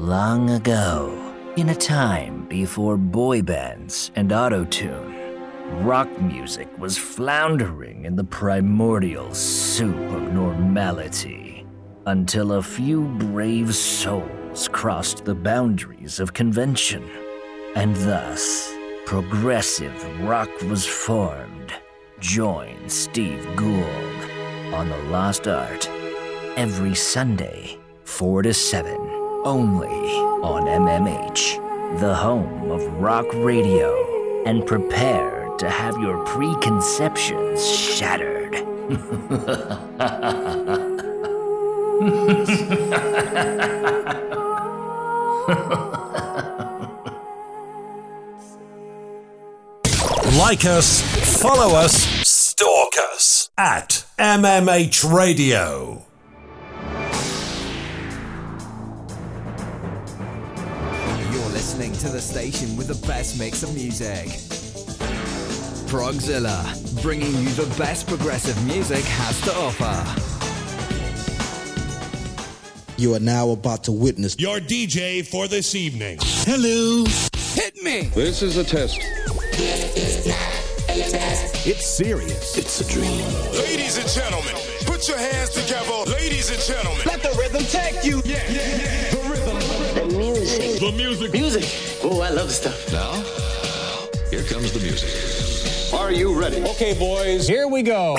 Long ago, in a time before boy bands and autotune, rock music was floundering in the primordial soup of normality until a few brave souls crossed the boundaries of convention. And thus, progressive rock was formed. Join Steve Gould on The Lost Art every Sunday, 4 to 7, only on MMH, the home of rock radio, and prepare to have your preconceptions shattered. Like us, follow us, stalk us at MMH Radio. Station with the best mix of music. Progzilla, bringing you the best progressive music has to offer. You are now about to witness your DJ for this evening. Hello. Hit me. This is a test. It's serious. It's a dream. Ladies and gentlemen, put your hands together. Ladies and gentlemen, let the rhythm take you. Yeah, yeah, yeah. The music. The music. Music. Oh, I love the stuff. Now, here comes the music. Are you ready? Okay, boys, here we go.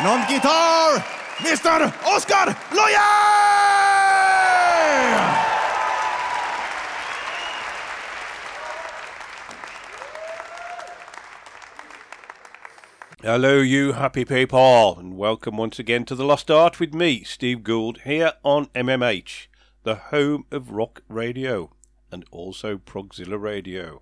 And on guitar, Mr. Oscar Loya! Hello, you happy people, and welcome once again to The Lost Art with me, Steve Gould, here on MMH, the home of rock radio and also Progzilla Radio.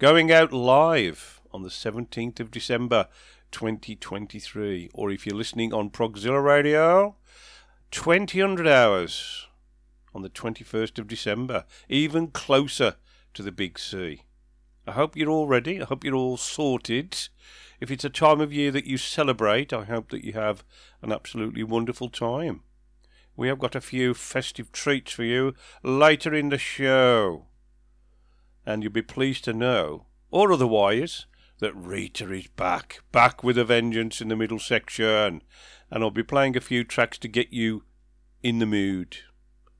Going out live on the 17th of December 2023, or if you're listening on Progzilla Radio, 2000 hours on the 21st of December, even closer to the big C. I hope you're all ready. I hope you're all sorted. If it's a time of year that you celebrate, I hope that you have an absolutely wonderful time. We have got a few festive treats for you later in the show. And you'll be pleased to know, or otherwise, that Rita is back, back with a vengeance in the middle section. And I'll be playing a few tracks to get you in the mood.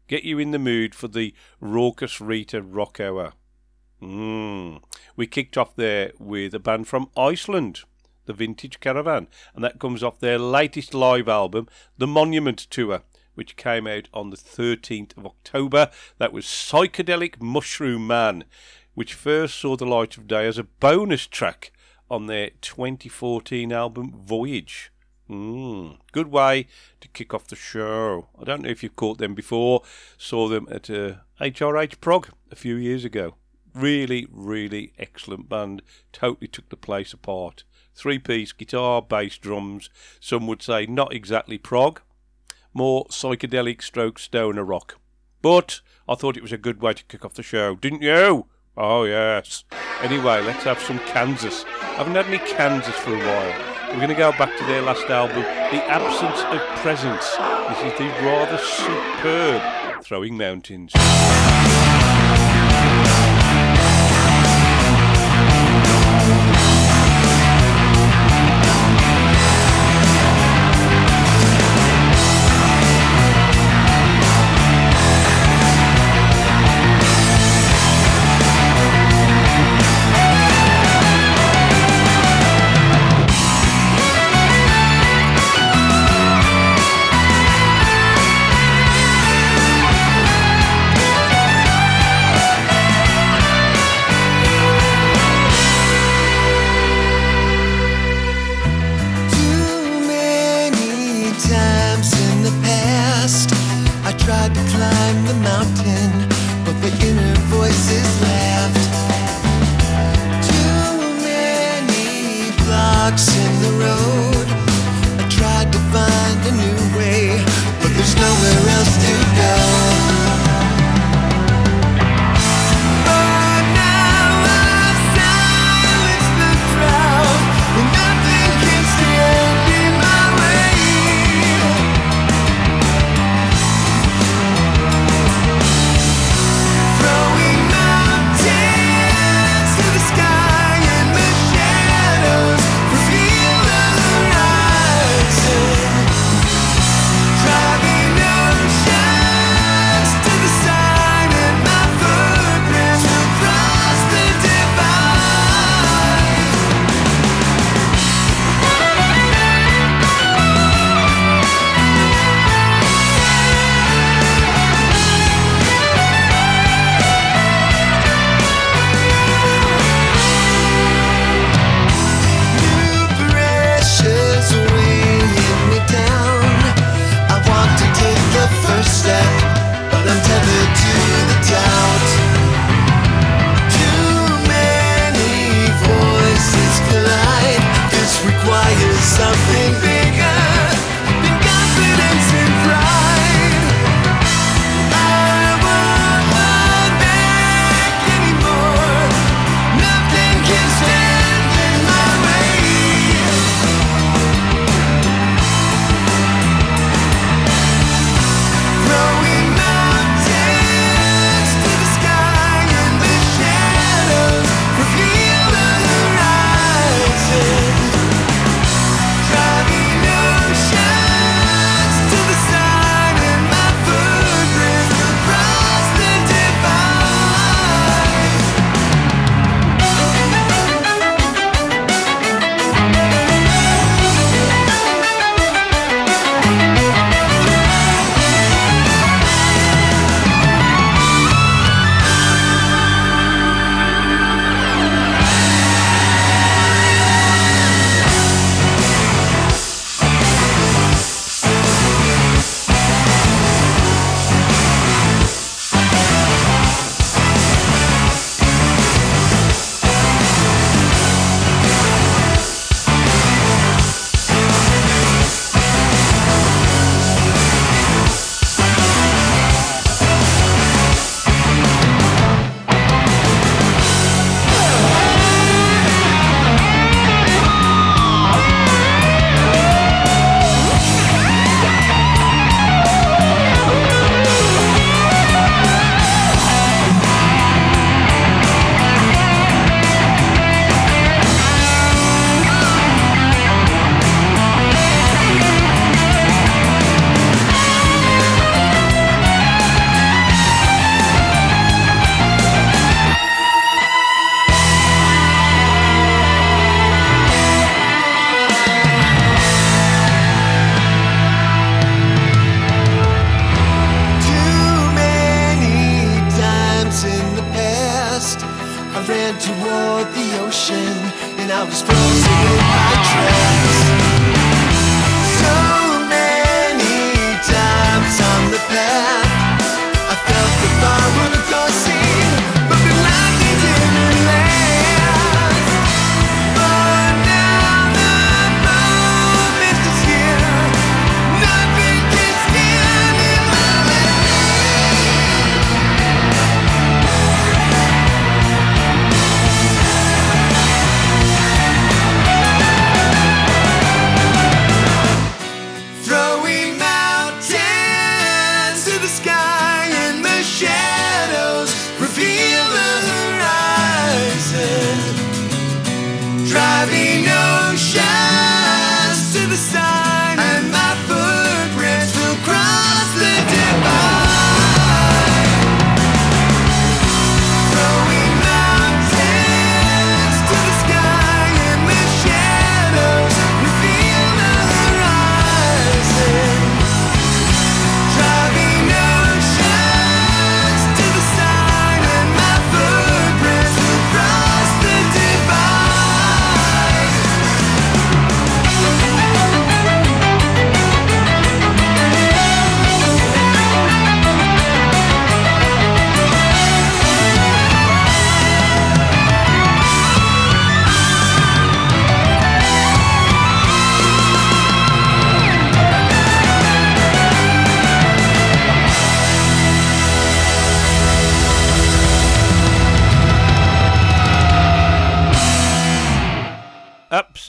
Get you in the mood for the raucous Rita rock hour. Mm. We kicked off there with a band from Iceland, the Vintage Caravan, and that comes off their latest live album, The Monument Tour, which came out on the 13th of October. That was Psychedelic Mushroom Man, which first saw the light of day as a bonus track on their 2014 album Voyage. Mm, good way to kick off the show. I don't know if you've caught them before. Saw them at uh, HRH Prog a few years ago. Really, really excellent band. Totally took the place apart. Three piece guitar, bass, drums. Some would say not exactly prog, more psychedelic stroke stoner rock. But I thought it was a good way to kick off the show, didn't you? Oh, yes. Anyway, let's have some Kansas. I haven't had any Kansas for a while. We're going to go back to their last album, The Absence of Presence. This is the rather superb Throwing Mountains.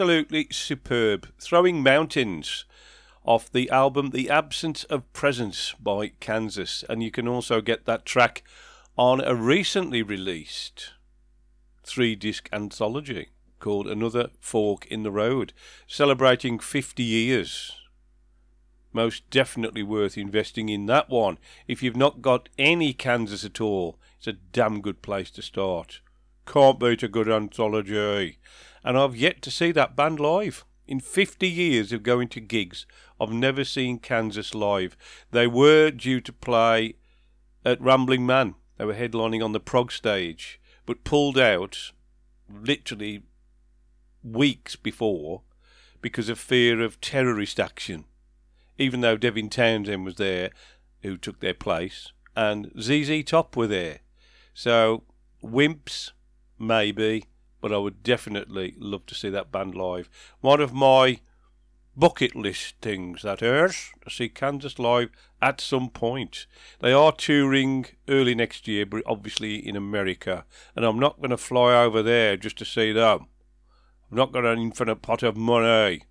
Absolutely superb. Throwing Mountains off the album The Absence of Presence by Kansas. And you can also get that track on a recently released three disc anthology called Another Fork in the Road, celebrating 50 years. Most definitely worth investing in that one. If you've not got any Kansas at all, it's a damn good place to start. Can't beat a good anthology. And I've yet to see that band live. In 50 years of going to gigs, I've never seen Kansas live. They were due to play at Rambling Man. They were headlining on the prog stage, but pulled out literally weeks before because of fear of terrorist action. Even though Devin Townsend was there, who took their place, and ZZ Top were there. So, Wimps, maybe, but I would definitely love to see that band live. One of my bucket list things, that is, to see Kansas live at some point. They are touring early next year, but obviously in America, and I'm not going to fly over there just to see them. I've not got an infinite pot of money, oh,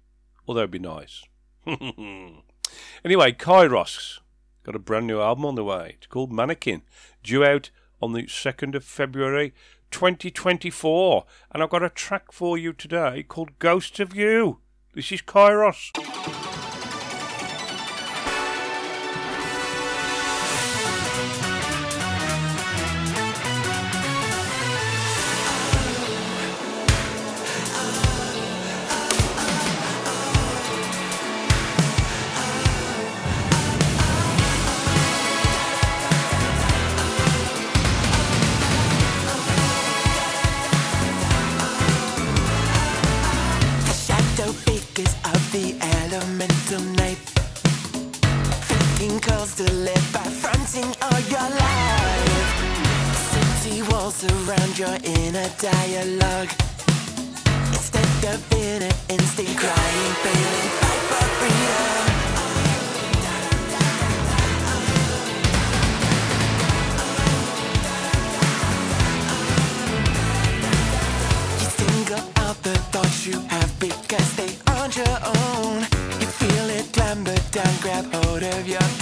although it'd be nice. anyway, Kyros got a brand new album on the way. It's called Mannequin, due out on the 2nd of February 2024. And I've got a track for you today called Ghost of You. This is Kyros. Around your inner dialogue. Instead of inner instinct crying, failing, fight for freedom. You single out the thoughts you have because they aren't your own. You feel it clamber down, grab hold of your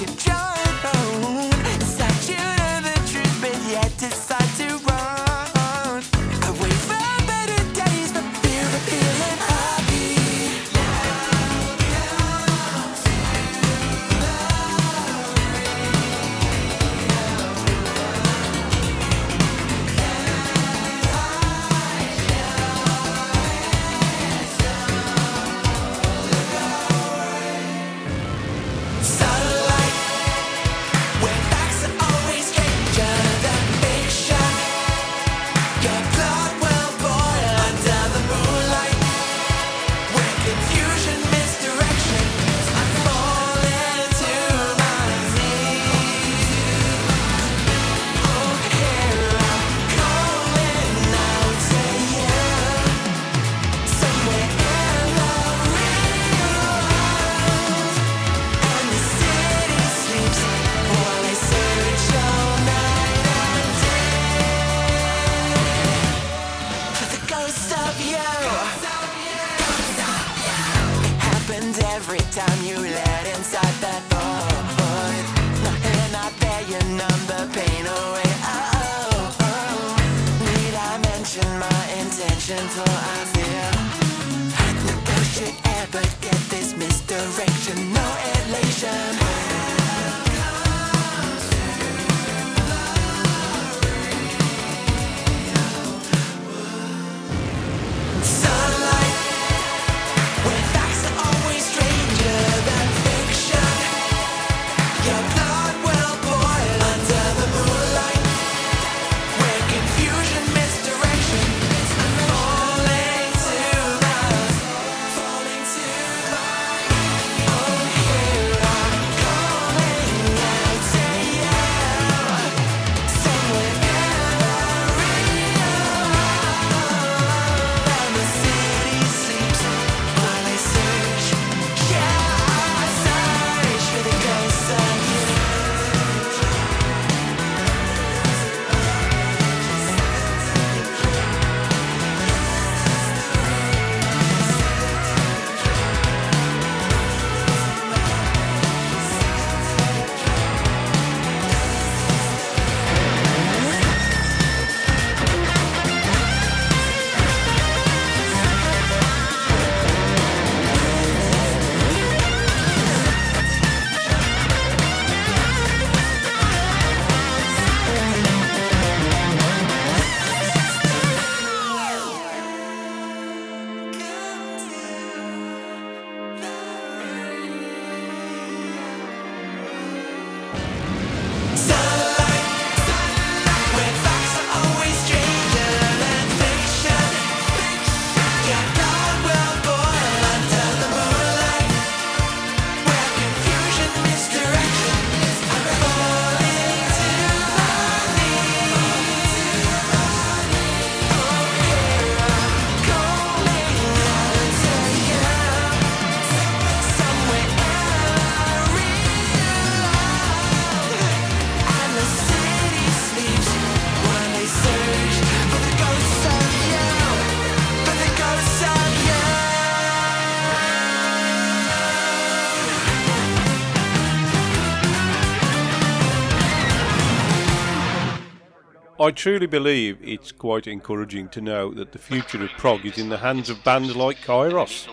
I truly believe it's quite encouraging to know that the future of prog is in the hands of bands like Kyros.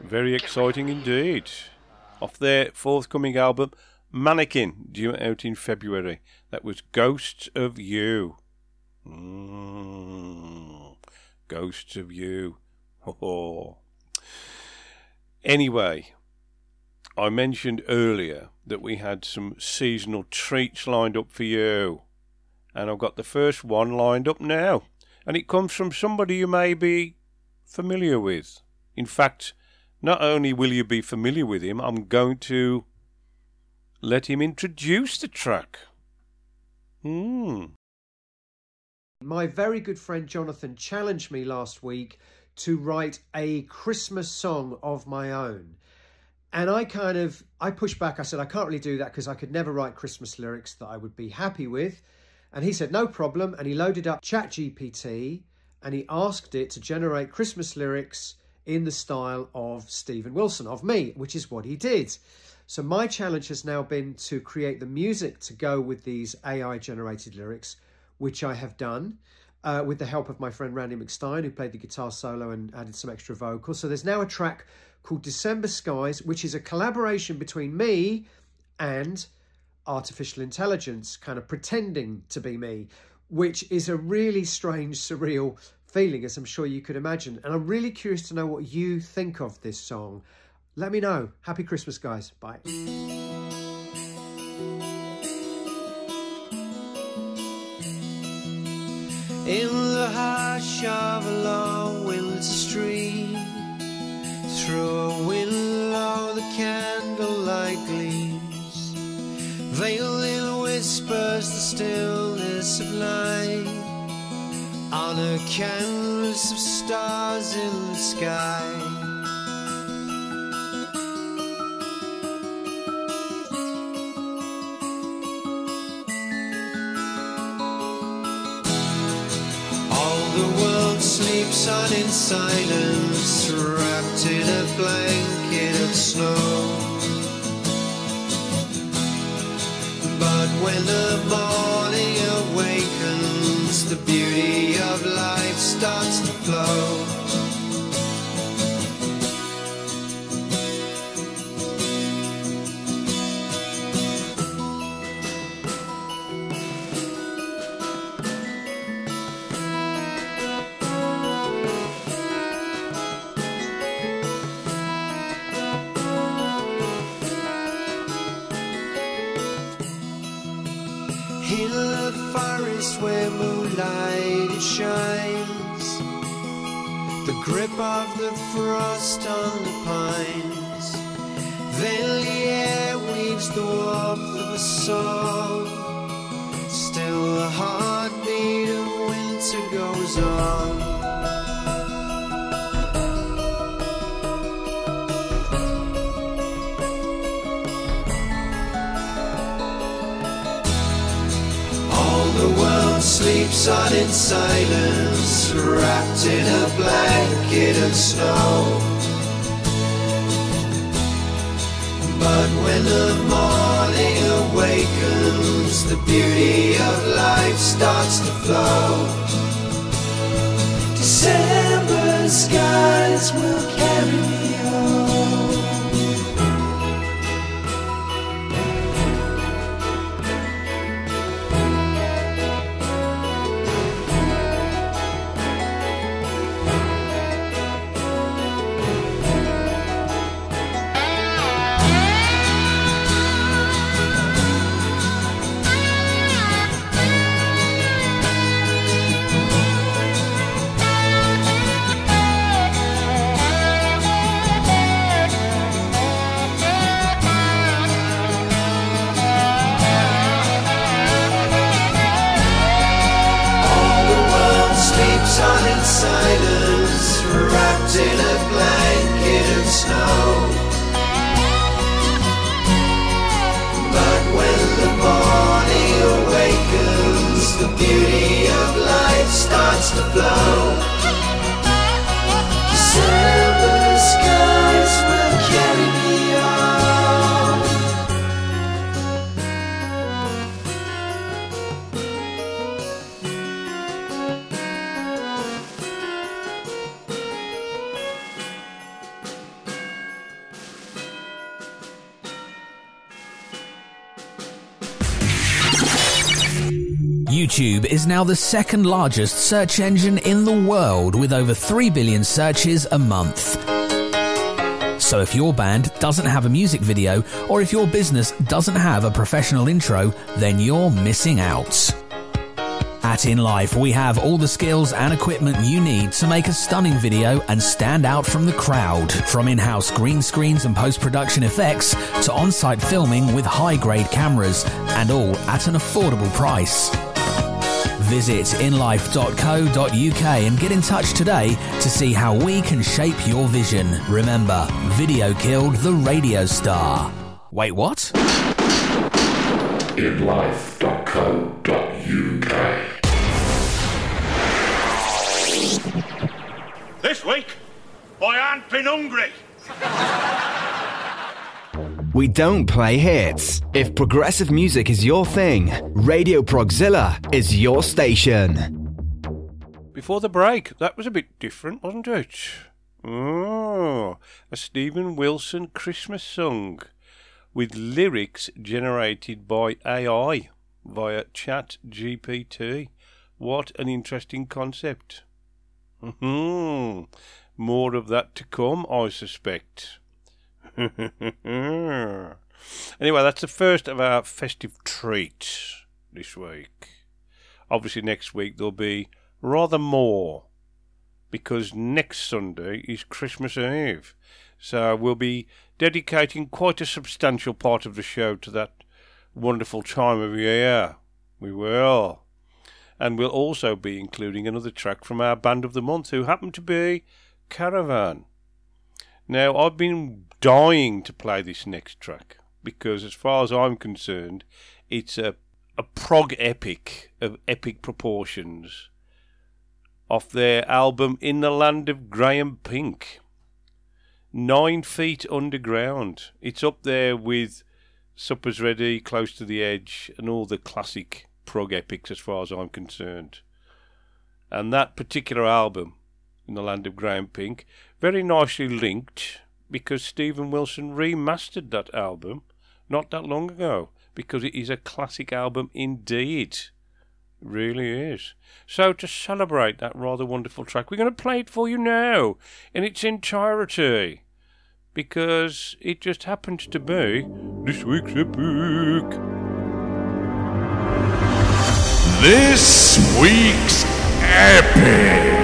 Very exciting indeed. Off their forthcoming album, Mannequin, due out in February. That was Ghosts of You. Mm, Ghosts of You. Oh. Anyway, I mentioned earlier that we had some seasonal treats lined up for you. And I've got the first one lined up now. And it comes from somebody you may be familiar with. In fact, not only will you be familiar with him, I'm going to let him introduce the track. Hmm. My very good friend Jonathan challenged me last week to write a Christmas song of my own. And I kind of I pushed back. I said I can't really do that because I could never write Christmas lyrics that I would be happy with. And he said no problem and he loaded up ChatGPT and he asked it to generate Christmas lyrics in the style of Steven Wilson, of me, which is what he did. So my challenge has now been to create the music to go with these AI generated lyrics, which I have done uh, with the help of my friend Randy McStine, who played the guitar solo and added some extra vocals. So there's now a track called December Skies, which is a collaboration between me and artificial intelligence, kind of pretending to be me, which is a really strange, surreal feeling, as I'm sure you could imagine. And I'm really curious to know what you think of this song. Let me know. Happy Christmas, guys. Bye. In the hush of a long winter stream, through a window veiled in whispers the stillness of night, on a canvas of stars in the sky. All the world sleeps on in silence, wrapped in a blanket of snow. When the morning awakens, the beauty of life starts to flow. Of the frost on the pines. The air weaves the warmth of a song. Still the heartbeat of winter goes on. All the world sleeps on in silence, wrapped in a blanket of snow. But when the morning awakens, the beauty of life starts to flow. December skies will carry me the morning awakens, the beauty of life starts to flow. YouTube is now the second largest search engine in the world with over 3 billion searches a month. So if your band doesn't have a music video or if your business doesn't have a professional intro, then you're missing out. At In Life, we have all the skills and equipment you need to make a stunning video and stand out from the crowd. From in house green screens and post production effects to on site filming with high grade cameras, and all at an affordable price. Visit inlife.co.uk and get in touch today to see how we can shape your vision. Remember, video killed the radio star. Wait, what? inlife.co.uk. This week, I ain't been hungry. We don't play hits. If progressive music is your thing, Radio Progzilla is your station. Before the break, that was a bit different, wasn't it? Oh, a Steven Wilson Christmas song with lyrics generated by AI via Chat GPT. What an interesting concept. Hmm. More of that to come, I suspect. anyway, that's the first of our festive treats this week. Obviously, next week there'll be rather more because next Sunday is Christmas Eve. So we'll be dedicating quite a substantial part of the show to that wonderful time of year. We will. And we'll also be including another track from our band of the month, who happen to be Caravan. Now, I've been dying to play this next track because, as far as I'm concerned, it's a, a prog epic of epic proportions off their album In the Land of Grey and Pink. Nine Feet Underground. It's up there with Supper's Ready, Close to the Edge, and all the classic prog epics as far as I'm concerned. And that particular album, In the Land of Grey and Pink, very nicely linked because Steven Wilson remastered that album not that long ago because it is a classic album indeed. Really is. So, to celebrate that rather wonderful track, we're going to play it for you now in its entirety because it just happens to be this week's epic. This week's epic.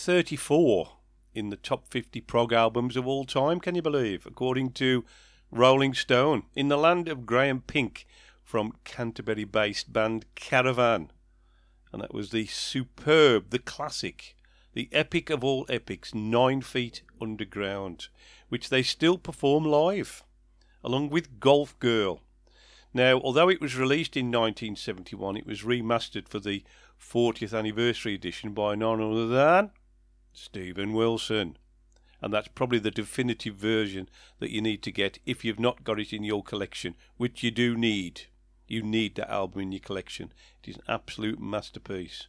34 in the top 50 prog albums of all time, can you believe? According to Rolling Stone, in the land of Grey and Pink from Canterbury based band Caravan. And that was the superb, the classic, the epic of all epics, Nine Feet Underground, which they still perform live, along with Golf Girl. Now, although it was released in 1971, it was remastered for the 40th anniversary edition by none other than Steven Wilson. And that's probably the definitive version that you need to get if you've not got it in your collection, which you do need. You need that album in your collection. It is an absolute masterpiece.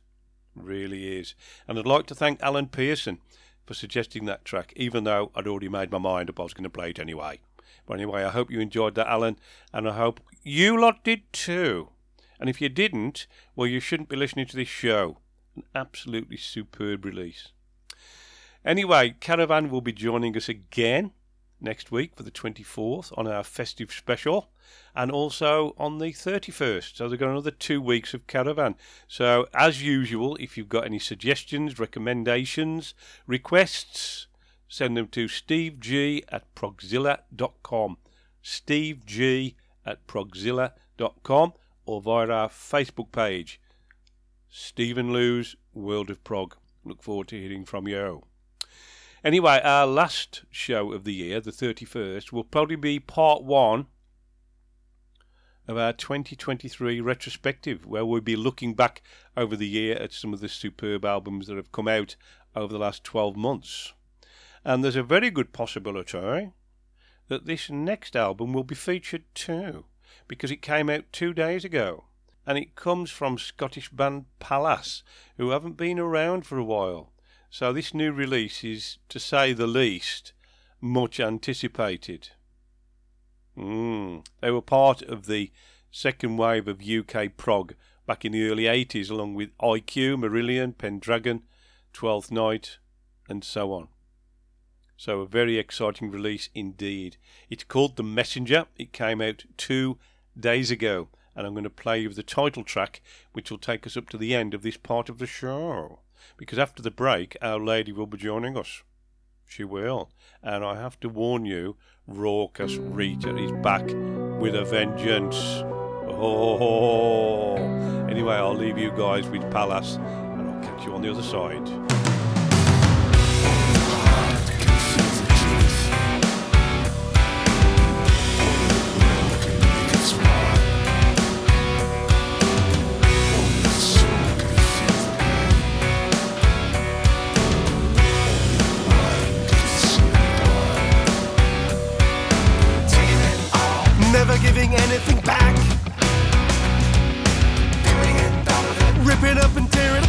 Really is. And I'd like to thank Alan Pearson for suggesting that track, even though I'd already made my mind up I was going to play it anyway. But anyway, I hope you enjoyed that, Alan, and I hope you lot did too. And if you didn't, well, you shouldn't be listening to this show. An absolutely superb release. Anyway, Caravan will be joining us again next week for the 24th on our festive special and also on the 31st. So they've got another two weeks of Caravan. So, as usual, if you've got any suggestions, recommendations, requests, send them to steveg at progzilla.com. steveg at progzilla.com or via our Facebook page, Steve and Lou's World of Prog. Look forward to hearing from you. Anyway, our last show of the year, the 31st, will probably be part one of our 2023 retrospective, where we'll be looking back over the year at some of the superb albums that have come out over the last 12 months. And there's a very good possibility that this next album will be featured too, because it came out two days ago. And it comes from Scottish band Pallas, who haven't been around for a while. So this new release is, to say the least, much anticipated. Mm. They were part of the second wave of UK prog back in the early 80s, along with IQ, Marillion, Pendragon, Twelfth Night, and so on. So a very exciting release indeed. It's called The Messenger. It came out two days ago, and I'm going to play you the title track, which will take us up to the end of this part of the show. Because after the break, Our Lady will be joining us. She will. And I have to warn you, Raucous Rita is back with a vengeance. Oh. Anyway, I'll leave you guys with Pallas, and I'll catch you on the other side. It up and tear it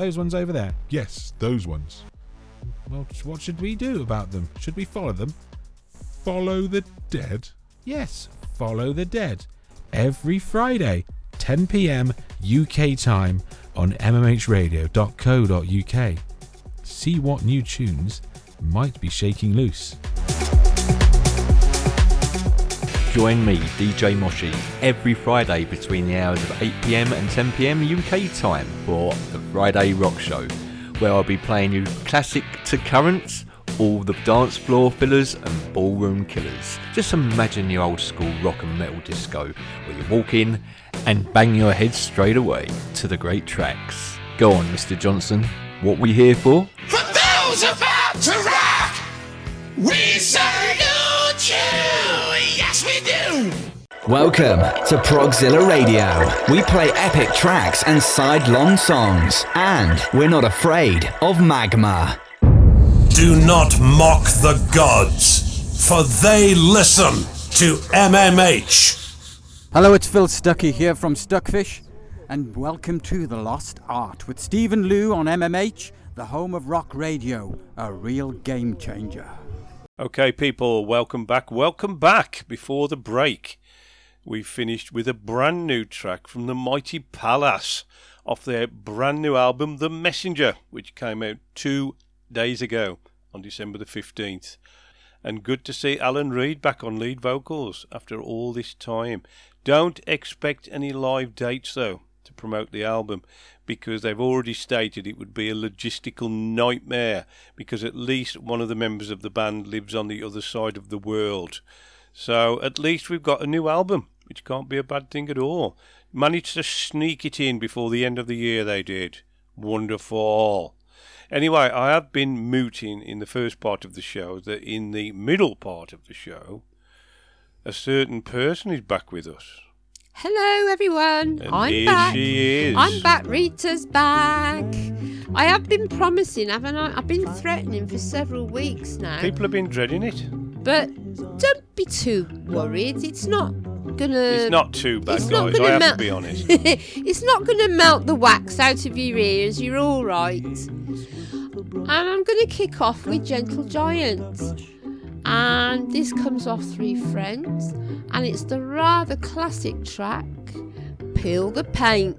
those ones over there? Yes, those ones. Well, what should we do about them? Should we follow them? Follow the dead? Yes, follow the dead. Every Friday, 10 pm UK time on mmhradio.co.uk. See what new tunes might be shaking loose. Join me, DJ Moshi, every Friday between the hours of 8pm and 10pm UK time for the Friday Rock Show, where I'll be playing you classic to current, all the dance floor fillers and ballroom killers. Just imagine your old school rock and metal disco, where you walk in and bang your head straight away to the great tracks. Go on, Mr. Johnson, what we here for? For those about to rock, we salute Welcome to Progzilla Radio. We play epic tracks and sidelong songs, and we're not afraid of magma. Do not mock the gods, for they listen to MMH. Hello, it's Phil Stuckey here from Stuckfish, and welcome to The Lost Art with Steve and Lou on MMH, the home of rock radio, a real game changer. Okay, people, welcome back. Welcome back before the break. We finished with a brand new track from the Mighty Pallas off their brand new album, The Messenger, which came out two days ago on December the 15th. And good to see Alan Reed back on lead vocals after all this time. Don't expect any live dates though to promote the album because they've already stated it would be a logistical nightmare because at least one of the members of the band lives on the other side of the world. So at least we've got a new album, which can't be a bad thing at all. Managed to sneak it in before the end of the year, they did. Wonderful. Anyway, I have been mooting in the first part of the show that in the middle part of the show, a certain person is back with us. Hello, everyone. And I'm here back. she is. I'm back. Rita's back. I have been promising, haven't I? I've been threatening for several weeks now. People have been dreading it. But don't be too worried. It's not gonna. It's not too bad, guys. I have to be honest. it's not gonna melt the wax out of your ears. You're all right. And I'm gonna kick off with Gentle Giant. And this comes off Three Friends, and it's the rather classic track, Peel the Paint.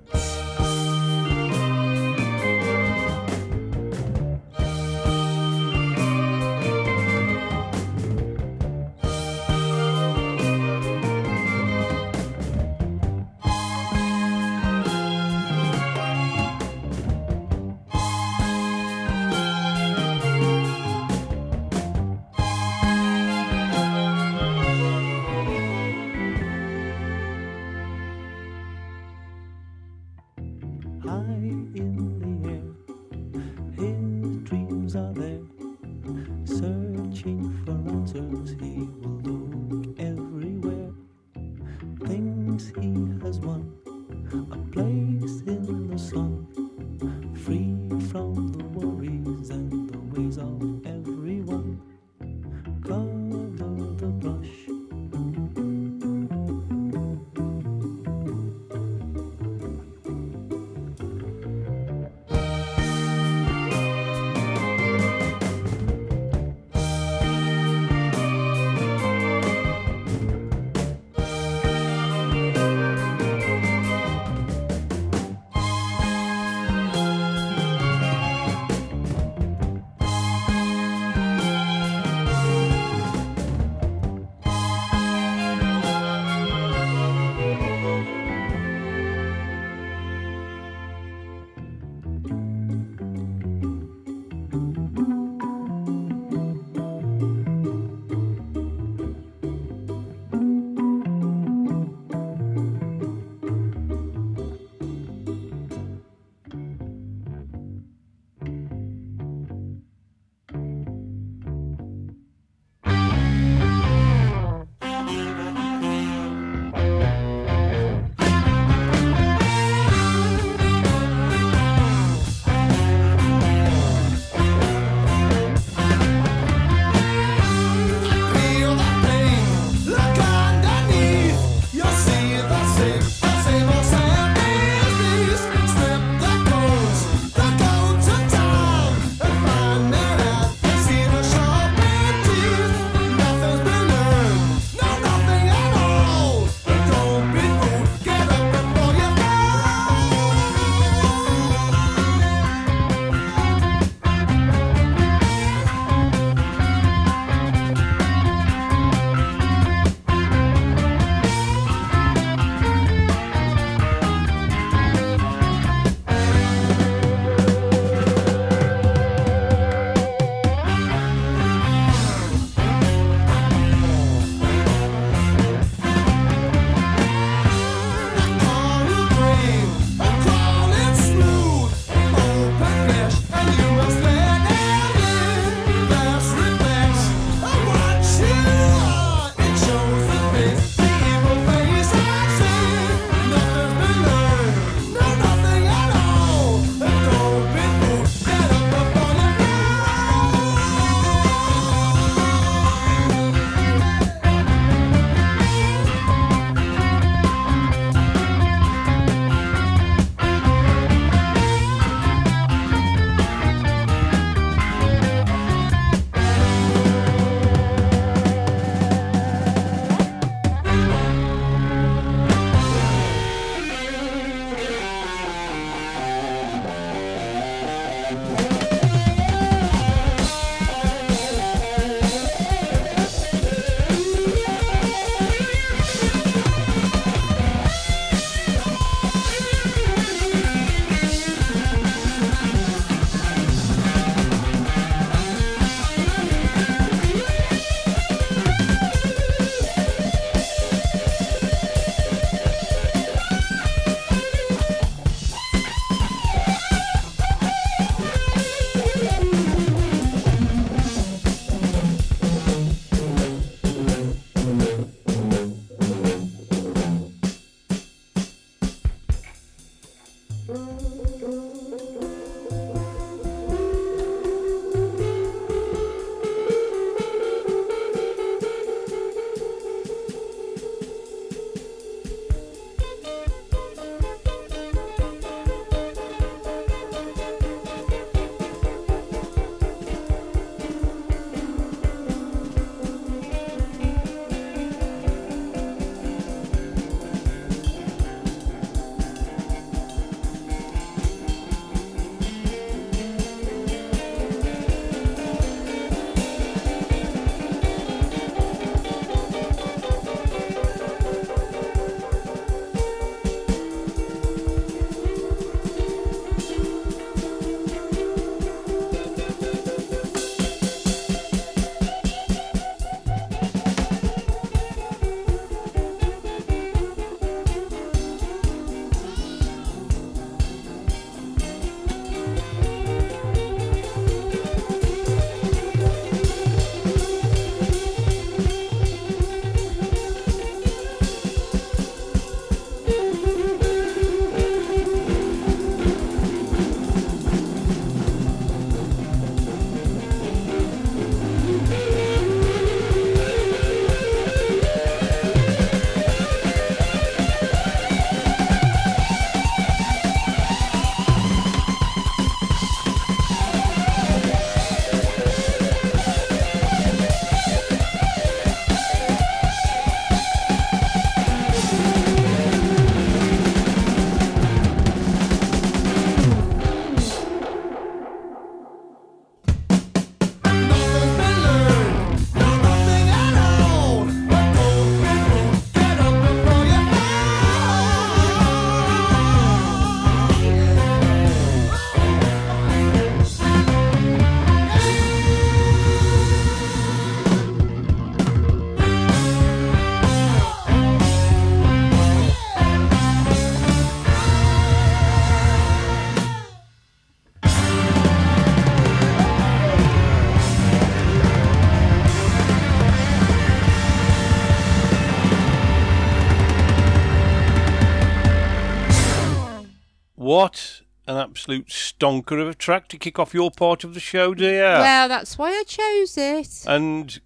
Absolute stonker of a track to kick off your part of the show, dear. Well, that's why I chose it. And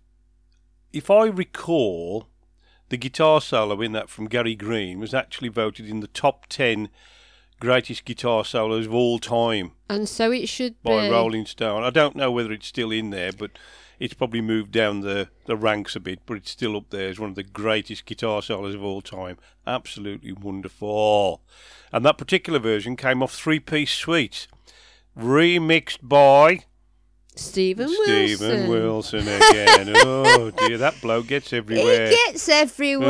if I recall, the guitar solo in that from Gary Green was actually voted in the top 10 greatest guitar solos of all time And so it should by be. Rolling Stone. I don't know whether it's still in there, but it's probably moved down the, the ranks a bit, but it's still up there as one of the greatest guitar solos of all time. Absolutely wonderful. And that particular version came off Three Piece Suite, remixed by Steven Wilson. Steven Wilson. Again. oh dear, that bloke gets everywhere. It gets everywhere.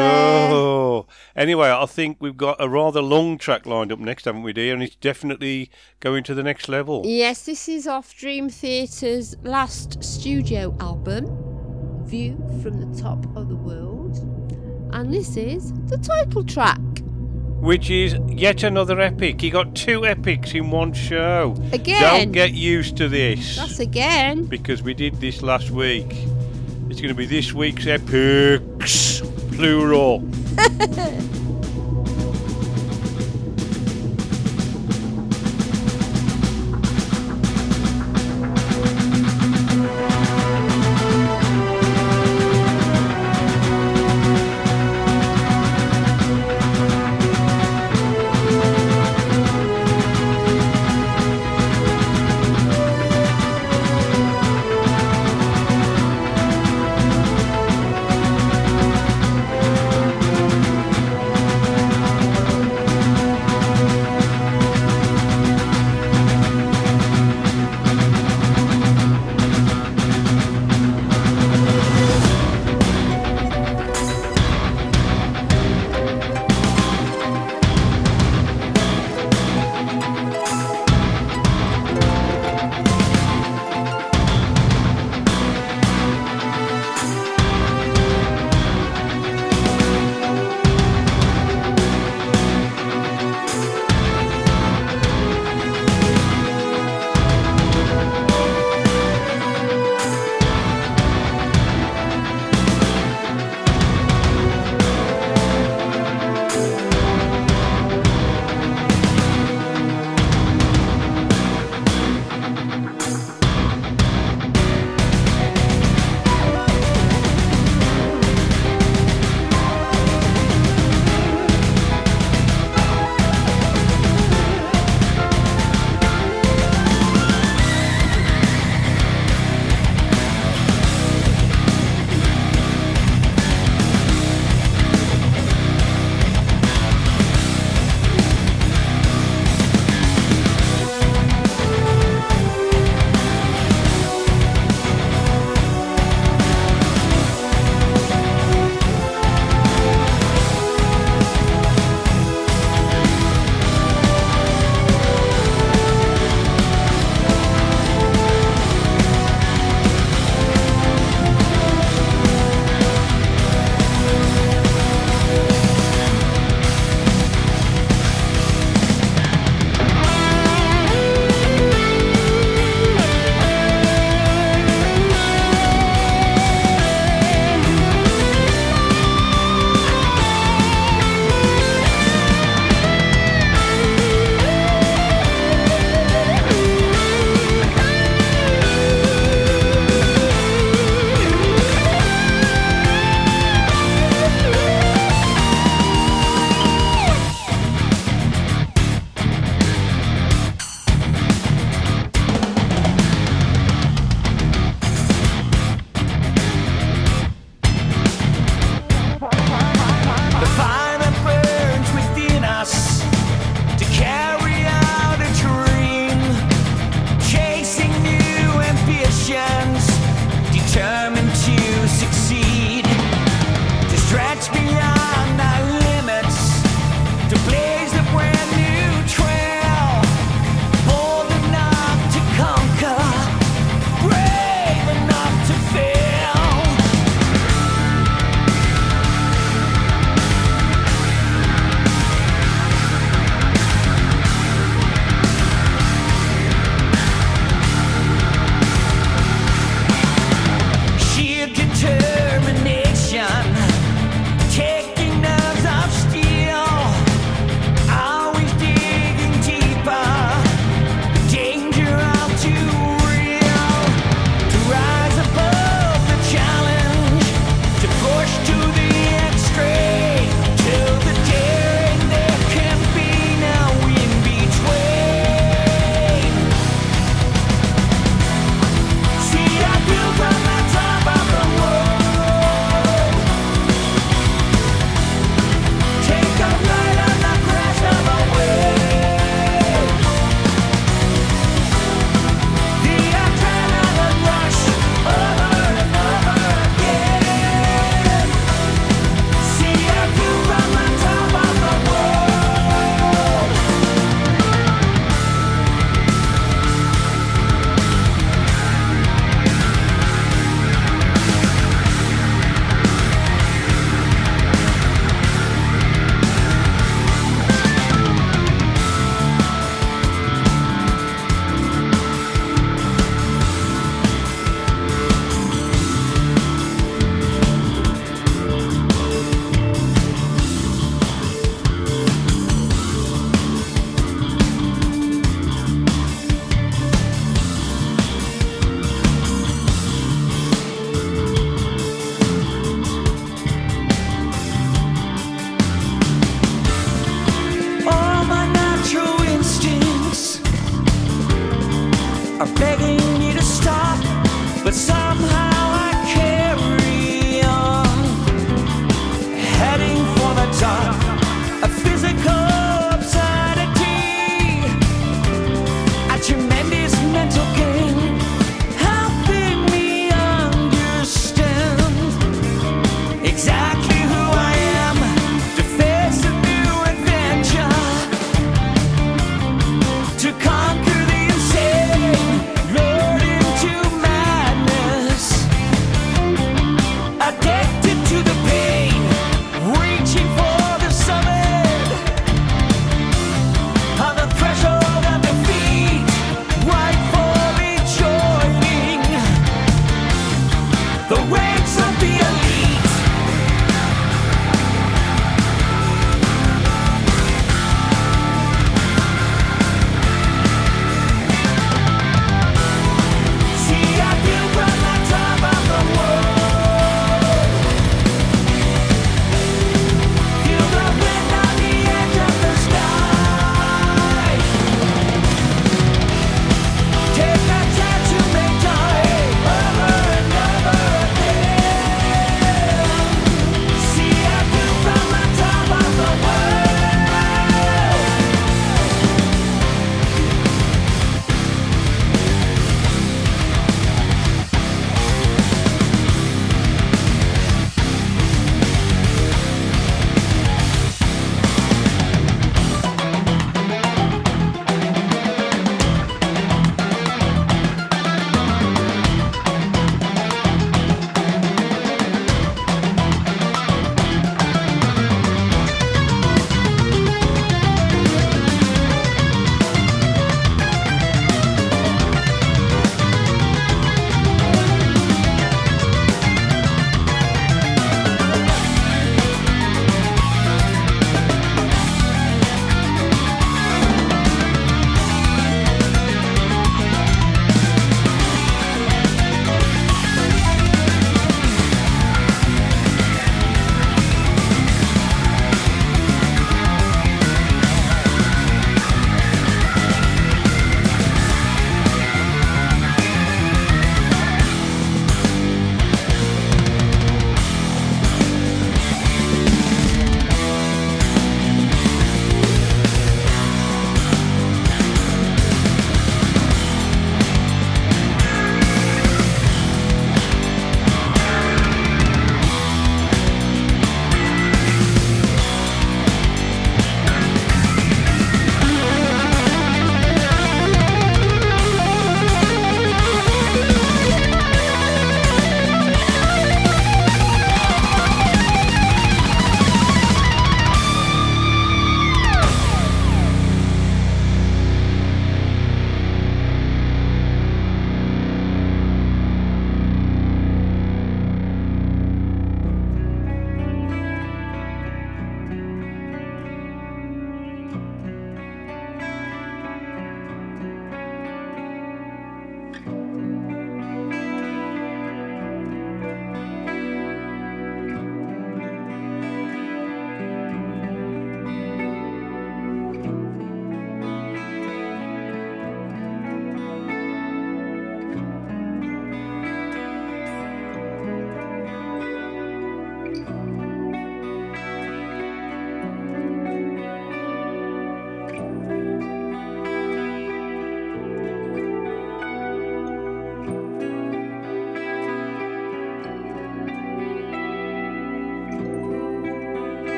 Oh, anyway, I think we've got a rather long track lined up next, haven't we, dear? And it's definitely going to the next level. Yes, this is off Dream Theater's last studio album, View from the Top of the World. And this is the title track. Which is yet another epic. He got two epics in one show. Again. Don't get used to this. That's again. Because we did this last week. It's going to be this week's epics, plural.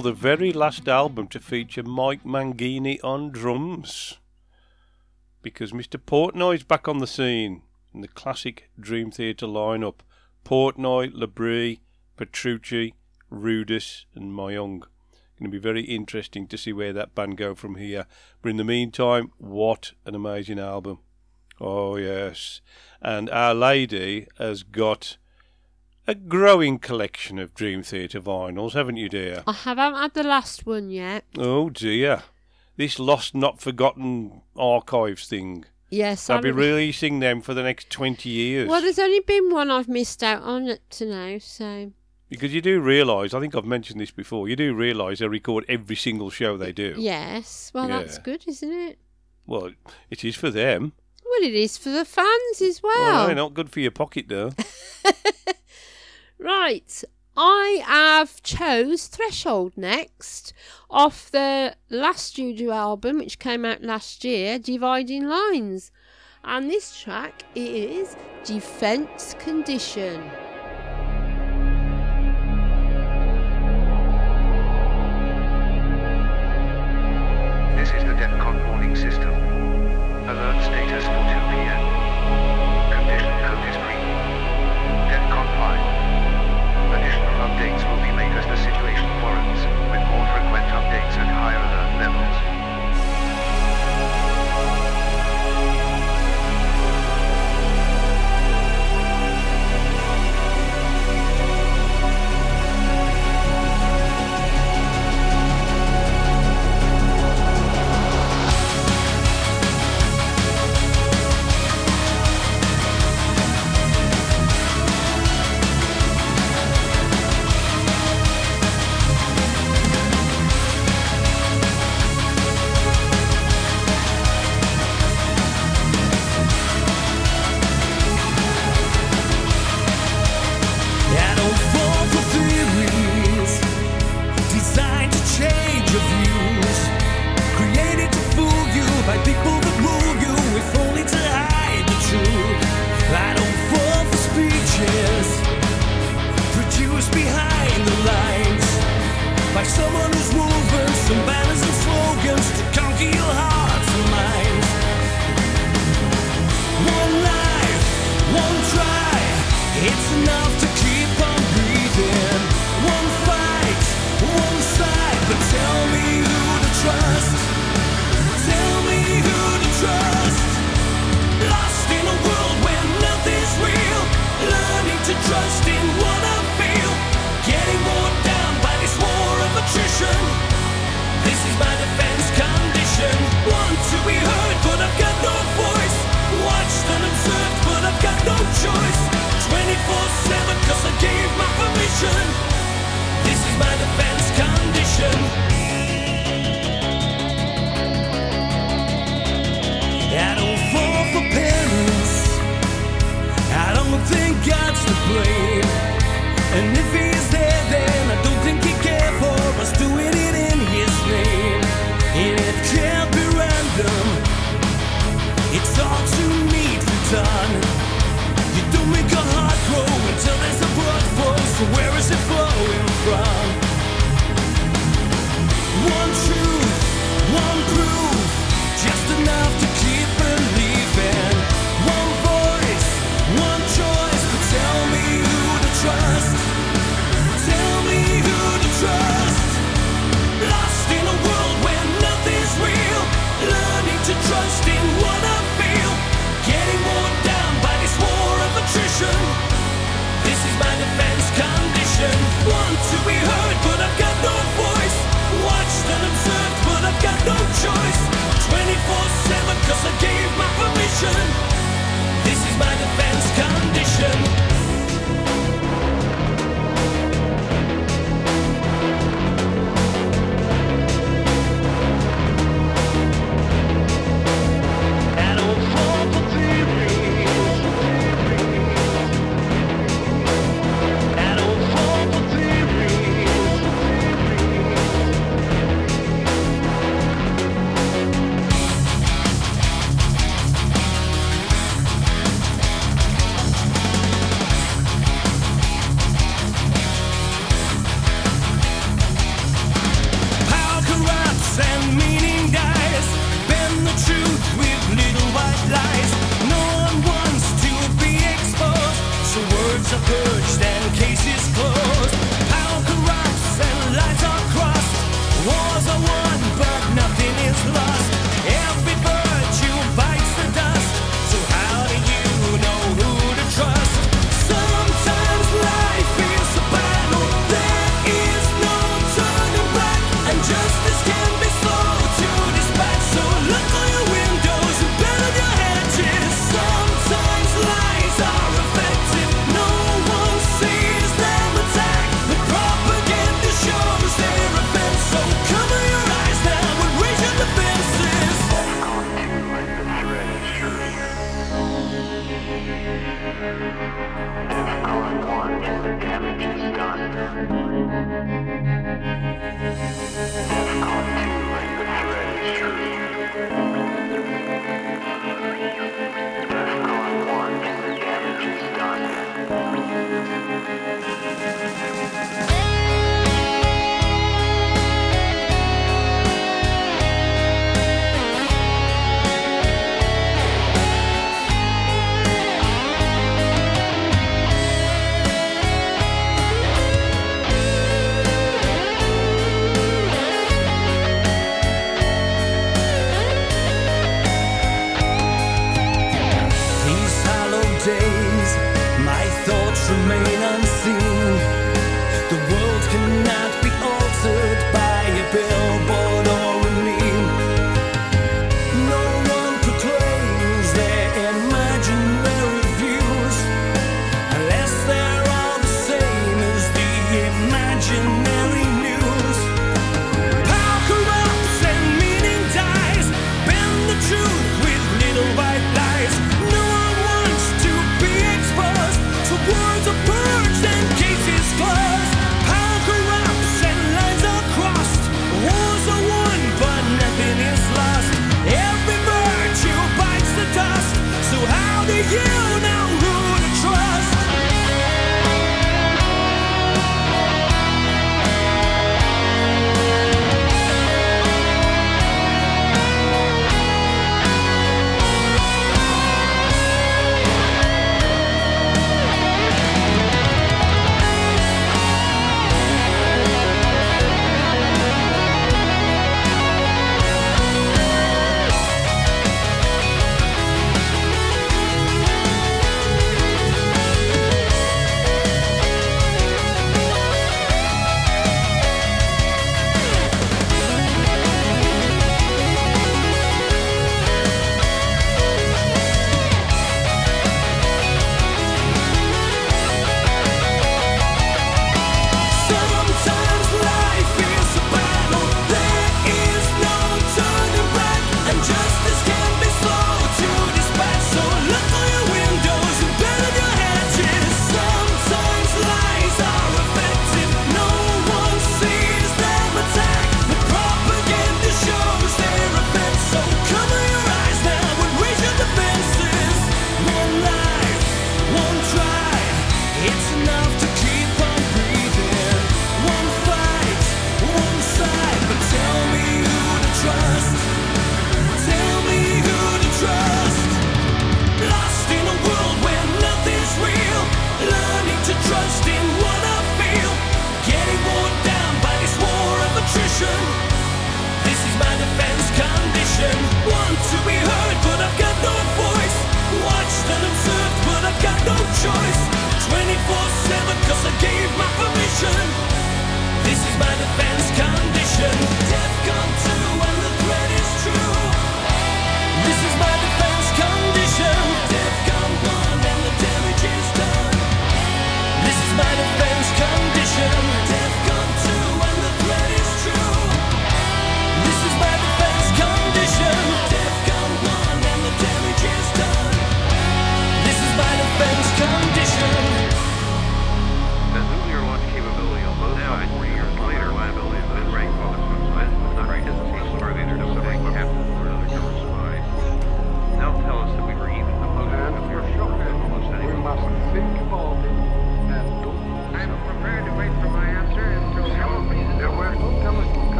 The very last album to feature Mike Mangini on drums. Because Mr. Portnoy's back on the scene in the classic Dream Theater lineup. Portnoy, LaBrie, Petrucci, Rudess, and Myung. Going to be very interesting to see where that band go from here. But in the meantime, what an amazing album. Oh, yes. And Our Lady has got a growing collection of Dream Theater vinyls, haven't you, dear? I haven't had the last one yet. Oh, dear. This lost, not forgotten archives thing. Yes, I'll be releasing them for the next 20 years. Well, there's only been one I've missed out on up to now, so Because you do realise, I think I've mentioned this before, you do realise they record every single show they do. yes. Well, that's good, isn't it? Well, it is for them. Well, it is for the fans as Well, well. no, not good for your pocket, though. Right. I have chose Threshold next off the last studio album which came out last year, Dividing Lines. And this track is Defence Condition. choice. 24-7 cause I gave my permission. This is my defense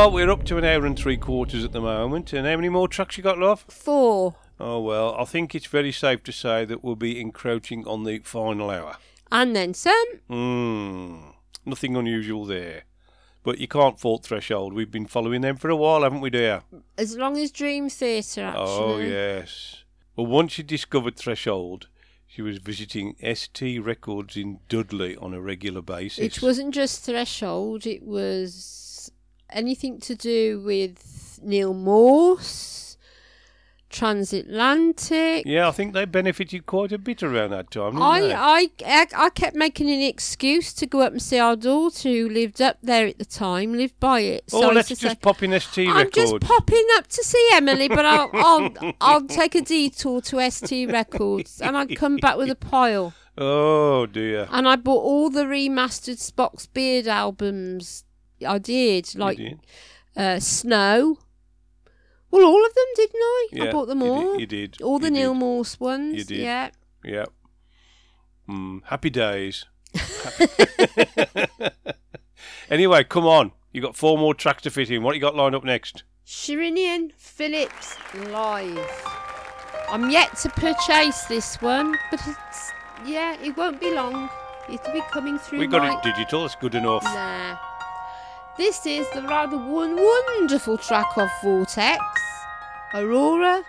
Well, we're up to an hour and three quarters at the moment, and how many more trucks you got, love? Four. Oh well, I think it's very safe to say that we'll be encroaching on the final hour. And then some. Hmm, nothing unusual there. But you can't fault Threshold. We've been following them for a while, haven't we, dear? As long as Dream Theater, actually. Oh yes. Well, once she discovered Threshold, she was visiting ST Records in Dudley on a regular basis. It wasn't just Threshold, it was anything to do with Neal Morse, Transatlantic. Yeah, I think they benefited quite a bit around that time. Didn't I, they? I, I, I kept making an excuse to go up and see our daughter who lived up there at the time, lived by it. oh, So let's just say, pop in ST I'm Records. just popping up to see Emily, but I'll, I'll, I'll take a detour to ST Records and I'd come back with a pile. oh dear. And I bought all the remastered Spock's Beard albums. I did, like did? Uh, Snow. Well, all of them, didn't I? I bought them you did- all. you did, All the you Neal did. Morse ones. You did. Yeah. Yeah. Mm, happy days. anyway, come on. You got four more tracks to fit in. What you got lined up next? Sherinian Phillips live. I'm yet to purchase this one, but it's yeah, it won't be long. It'll be coming through. We got my- it digital. It's good enough. Nah. This is the rather one wonderful track of Vortex, Aurora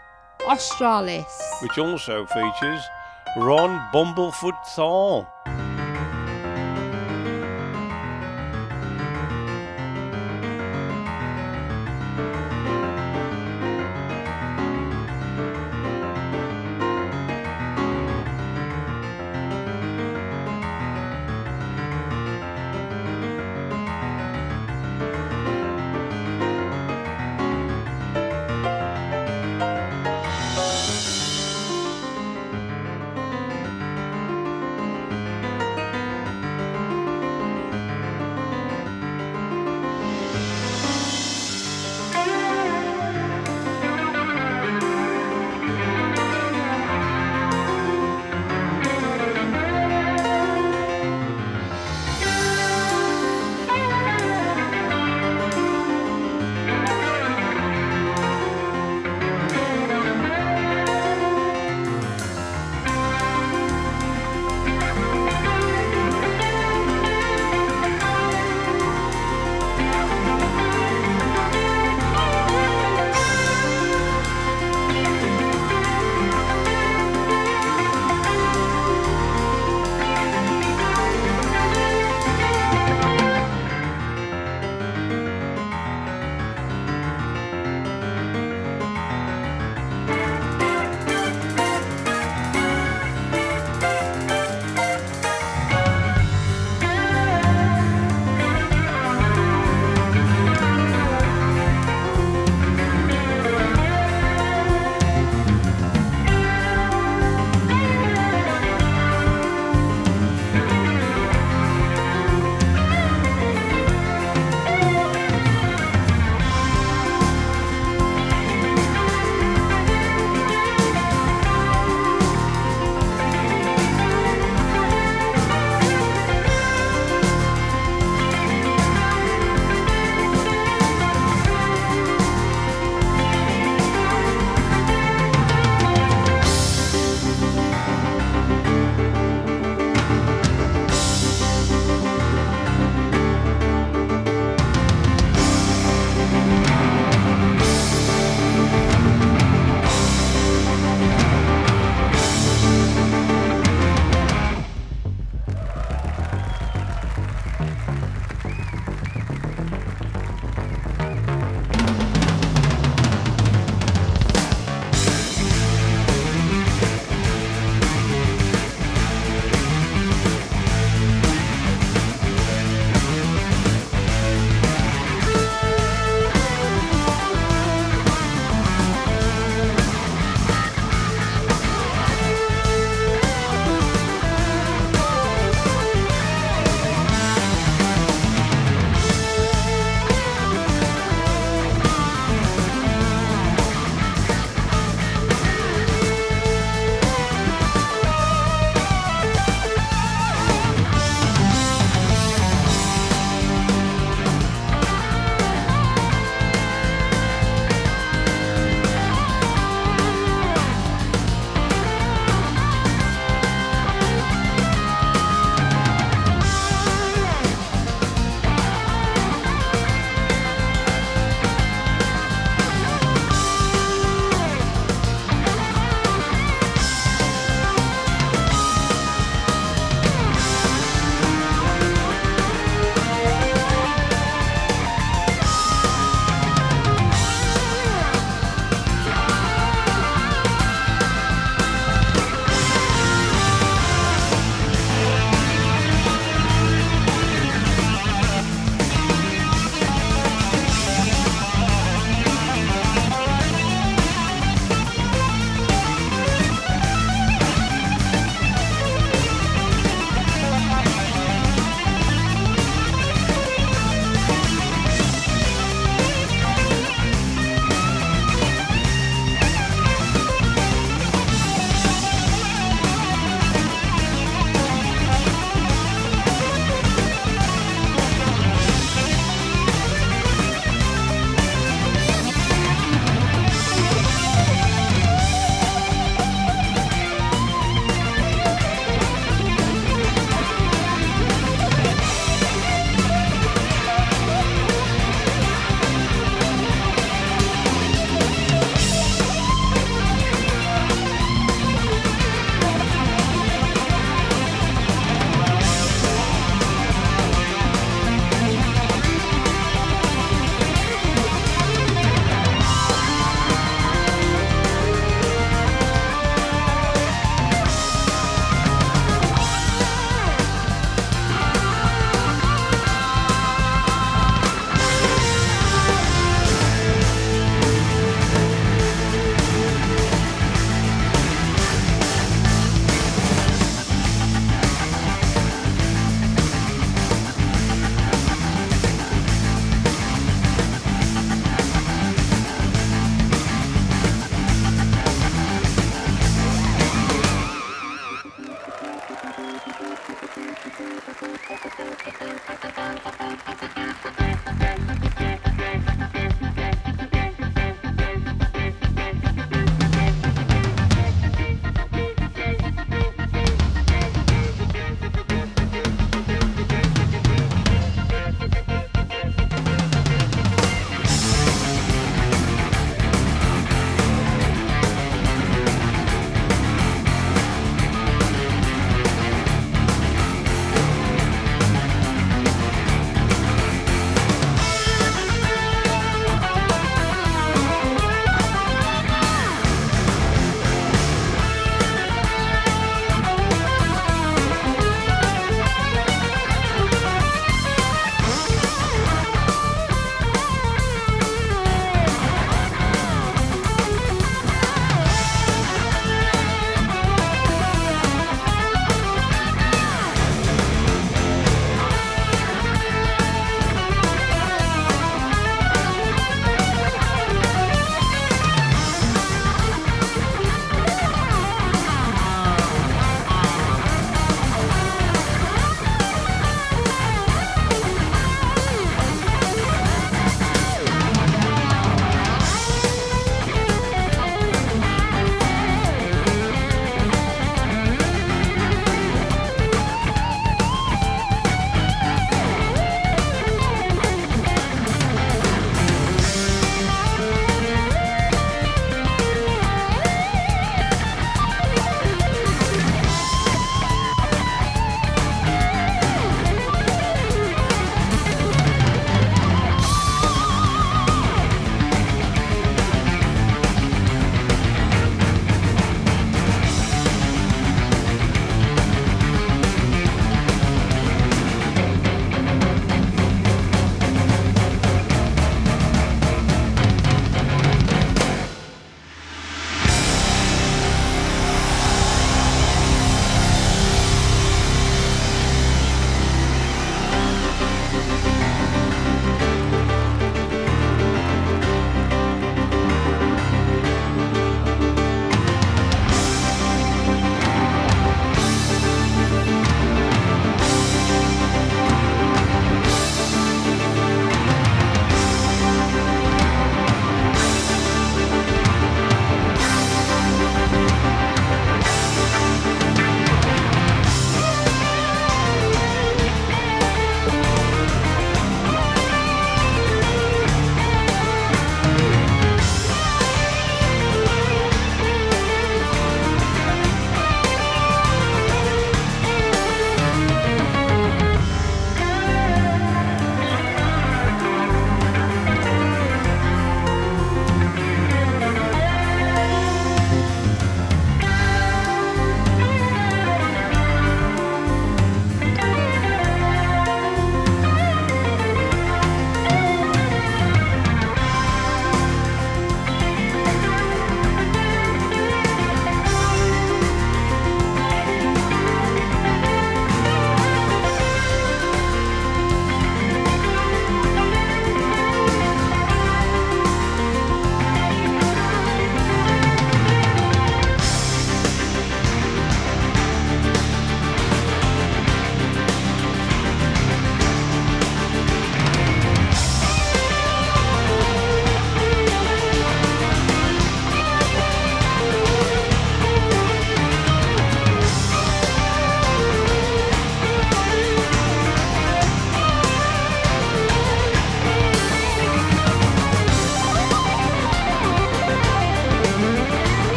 Australis. Which also features Ron Bumblefoot Thal.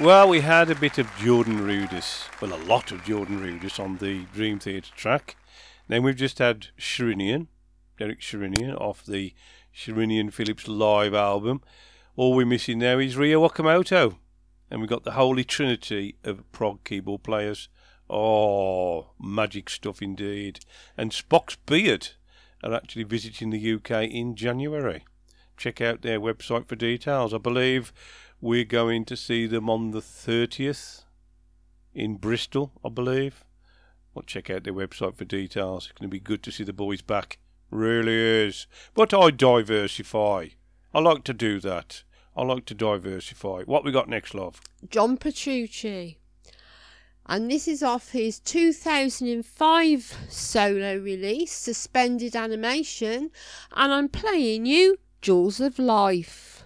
Well, we had a bit of Jordan Rudess, well, a lot of Jordan Rudess on the Dream Theater track. Then we've just had Sherinian, Derek Sherinian, off the Sherinian Phillips live album. All we're missing now is Ryo Okumoto. And we've got the holy trinity of prog keyboard players. Oh, magic stuff indeed. And Spock's Beard are actually visiting the UK in January. Check out their website for details. I believe we're going to see them on the 30th in Bristol, I believe. Well, check out their website for details. It's going to be good to see the boys back. Really is. But I diversify. I like to do that. I like to diversify. What we got next, love? John Petrucci. And this is off his 2005 solo release, Suspended Animation. And I'm playing you Jaws of Life.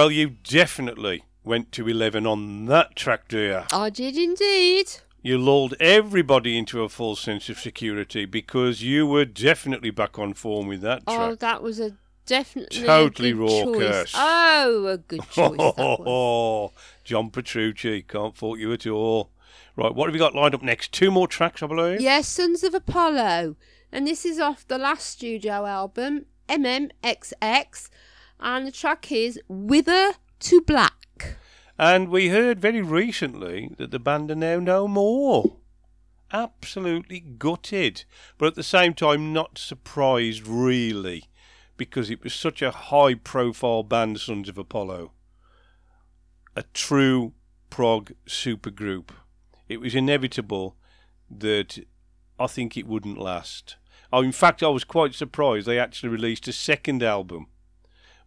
Well, you definitely went to 11 on that track, dear. I did indeed. You lulled everybody into a false sense of security because you were definitely back on form with that oh, track. Oh, that was a definitely a Totally good choice. raucous. Oh, a good choice. was. John Petrucci, can't fault you at all. Right, what have you got lined up next? Two more tracks, I believe. Yes, Sons of Apollo. And this is off the last studio album, MMXX. And the track is Wither to Black. And we heard very recently that the band are now no more. Absolutely gutted. But at the same time, not surprised really, because it was such a high profile band, Sons of Apollo. A true prog supergroup. It was inevitable that I think it wouldn't last. Oh, in fact, I was quite surprised they actually released a second album.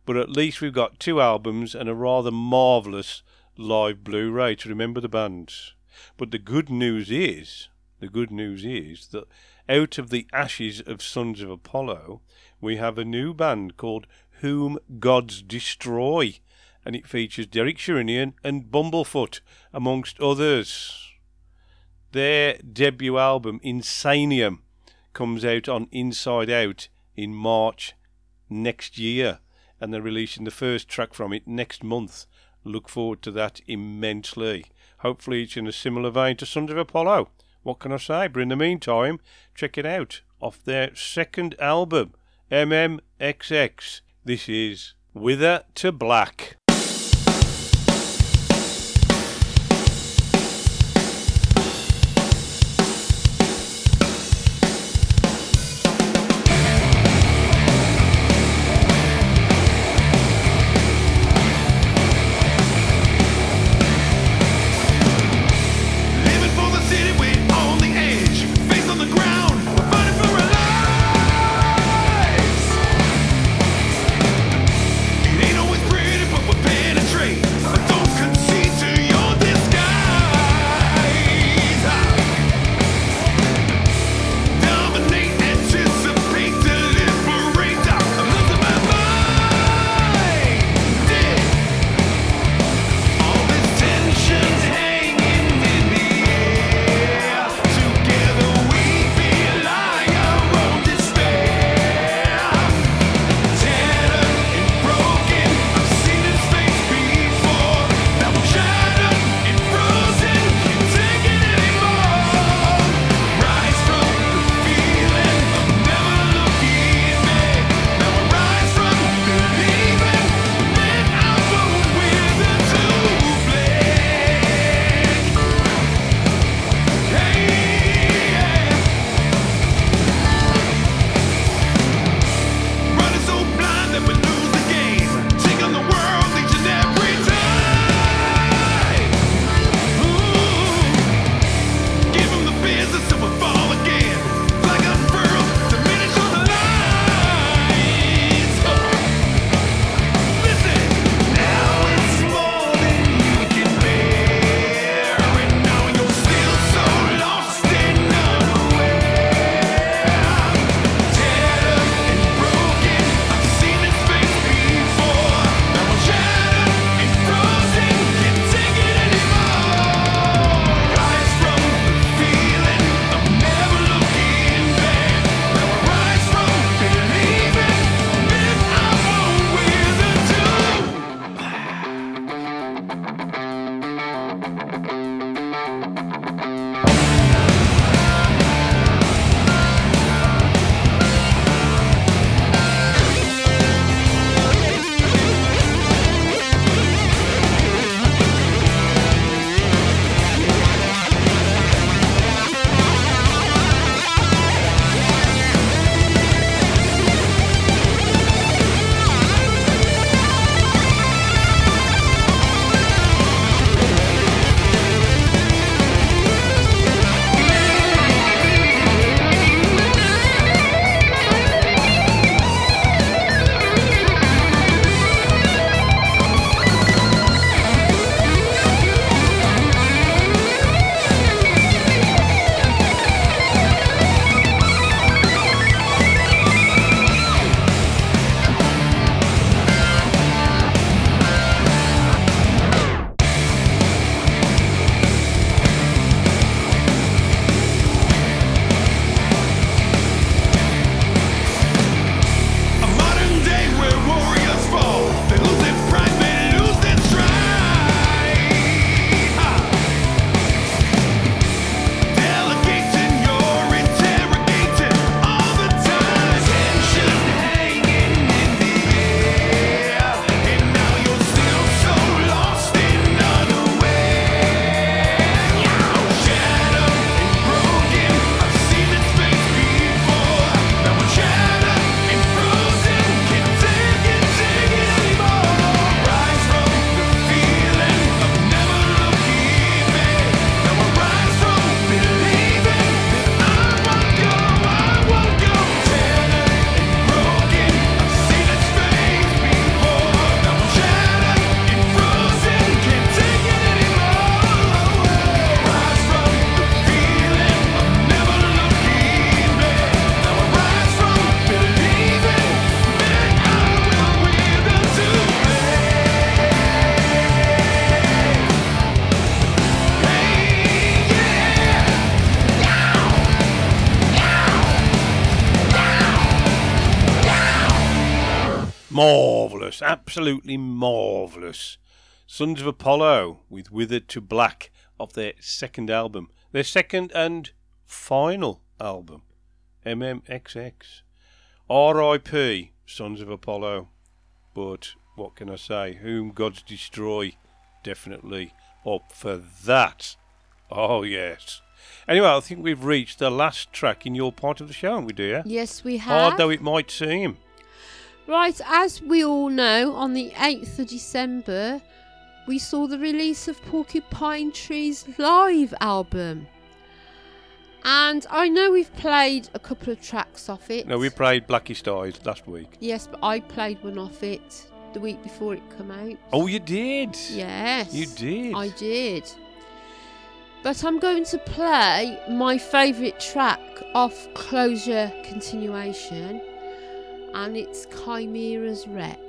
But at least we've got two albums and a rather marvellous live Blu-ray to remember the bands. But the good news is, the good news is that out of the ashes of Sons of Apollo, we have a new band called Whom Gods Destroy, and it features Derek Sherinian and Bumblefoot, amongst others. Their debut album, Insanium, comes out on Inside Out in March next year, and they're releasing the first track from it next month. Look forward to that immensely. Hopefully, it's in a similar vein to Sons of Apollo. What can I say? But in the meantime, check it out off their second album, MMXX. This is Wither to Black. Absolutely marvellous. Sons of Apollo with Withered to Black of their second album. Their second and final album. MMXX. R.I.P. Sons of Apollo. But what can I say? Whom gods destroy. Definitely up for that. Oh, yes. Anyway, I think we've reached the last track in your part of the show, haven't we, dear? Yes, we have. Hard though it might seem. Right, as we all know, on the 8th of December, we saw the release of Porcupine Tree's live album. And I know we've played a couple of tracks off it. No, we played Blackest Eyes last week. Yes, but I played one off it the week before it came out. Oh, you did? Yes. You did? I did. But I'm going to play my favourite track off Closure Continuation, and it's Chimera's Wreck.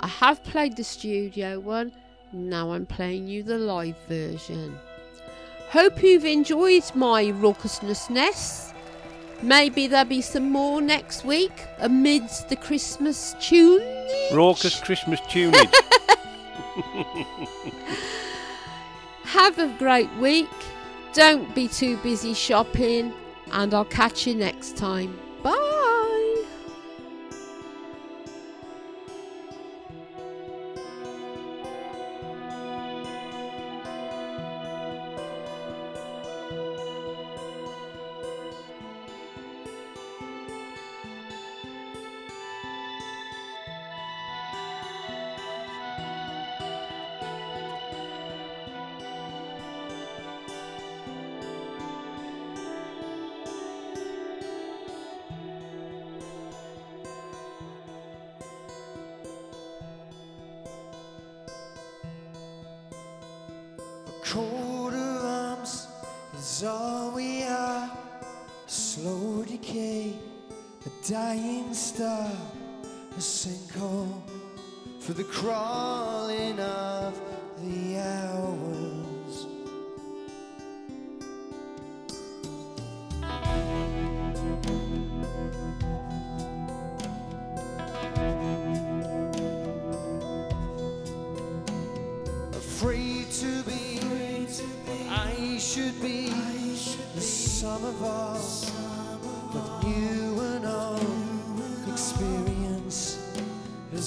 I have played the studio one, now I'm playing you the live version. Hope you've enjoyed my raucousness. Maybe there'll be some more next week amidst the Christmas tune. Raucous Christmas tunage. Have a great week. Don't be too busy shopping, and I'll catch you next time. Bye. Dying star, a sinkhole for the crawling of the hours. Afraid to be, I should be the sum of all,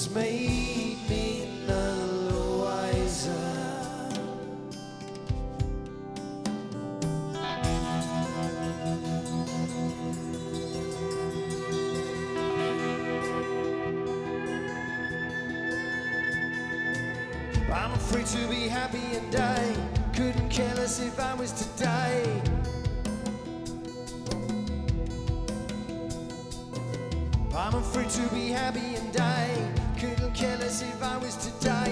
has made me none the wiser. I'm afraid to be happy and die. Couldn't care less if I was to die. I'm afraid to be happy and die. Couldn't care less if I was to die.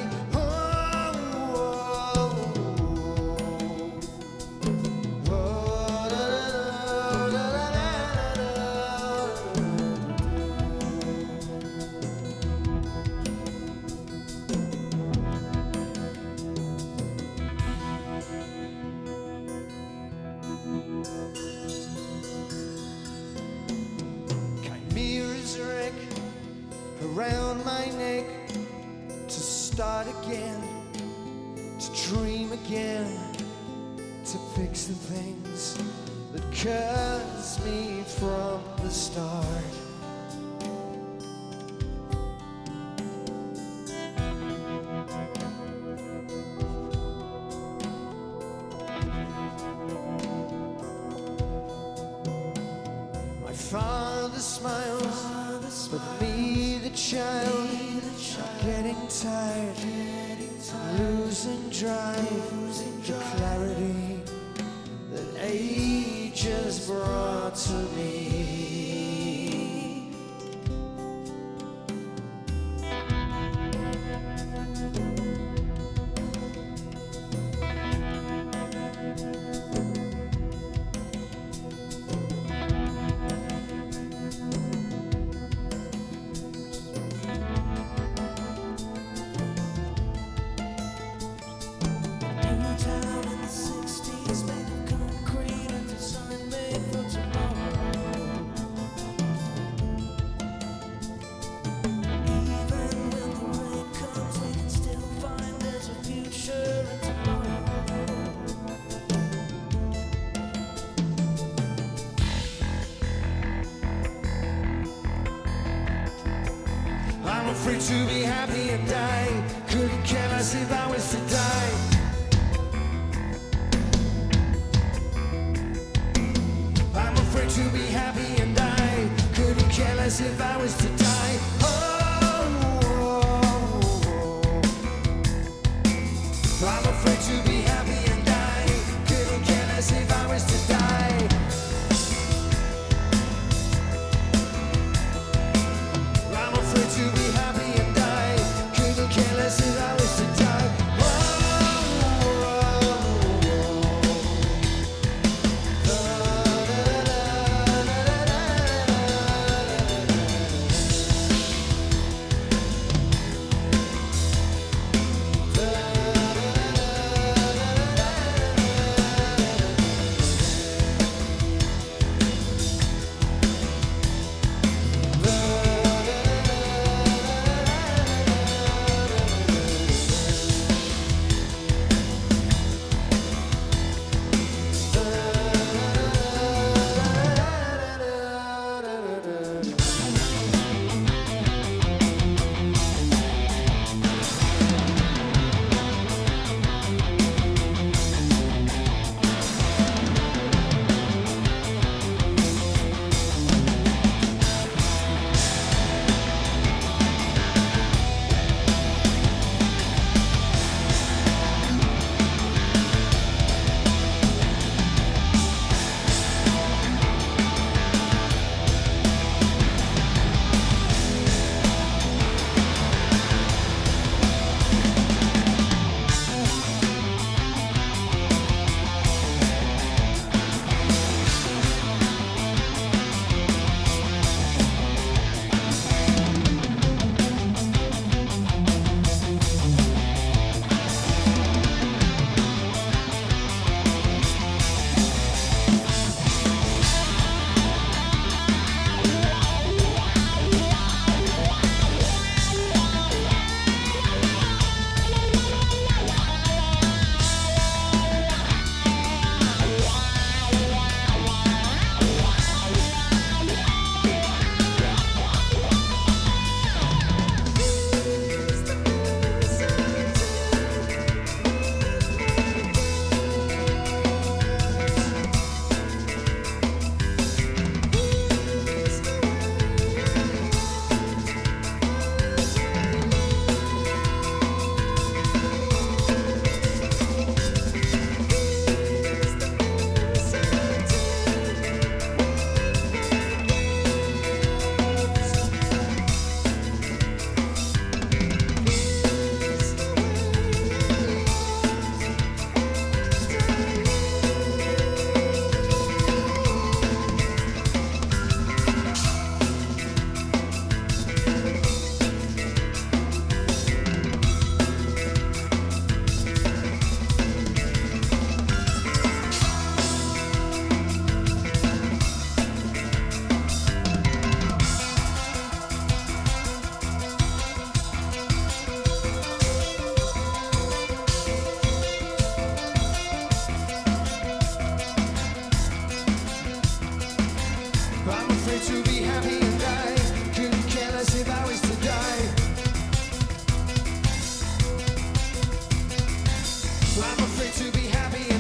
I'm afraid to be happy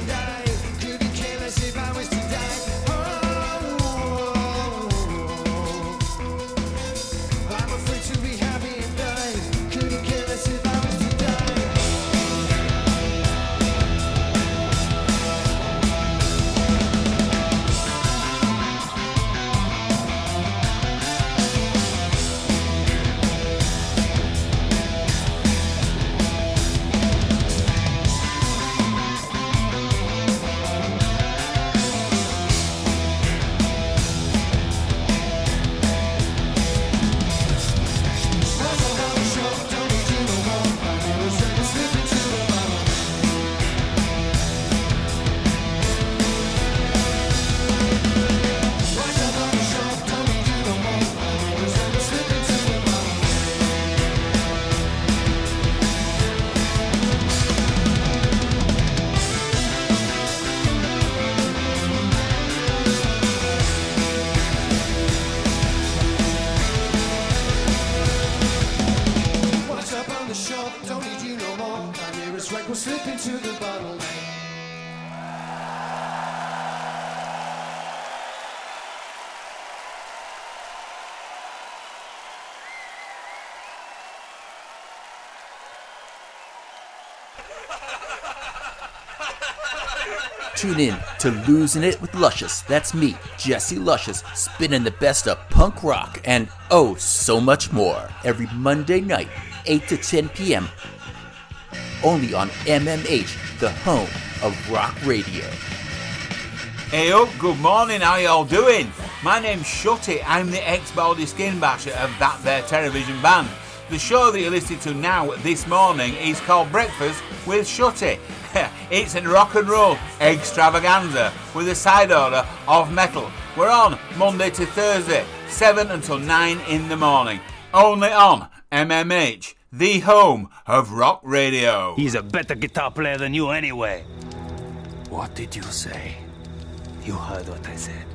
Tune in to Losing It with Luscious. That's me, Jesse Luscious, spinning the best of punk rock and oh, so much more every Monday night, 8 to 10 p.m. Only on MMH, the home of rock radio. Hey up, good morning, how y'all doing? My name's Shutty, I'm the ex-Baldy Skin Basher of That There Television Band. The show that you're listening to now this morning is called Breakfast with Shutty. it's a rock and roll extravaganza with a side order of metal. We're on Monday to Thursday, 7 until 9 in the morning. Only on MMH, the home of rock radio. He's a better guitar player than you anyway. What did you say? You heard what I said.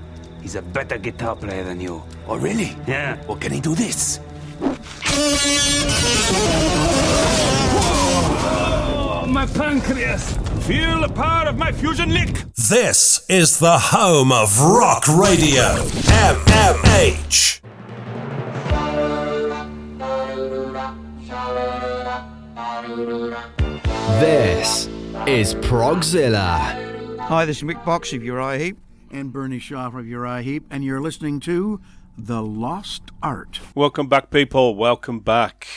He's a better guitar player than you. Oh, really? Yeah. Well, can he do this? My pancreas! Feel the power of my fusion lick! This is the home of rock radio. MMH. This is Progzilla. Hi, this is Mick Box of Uriah Heep. And Bernie Shaw of Uriah Heep. And you're listening to The Lost Art. Welcome back, people. Welcome back.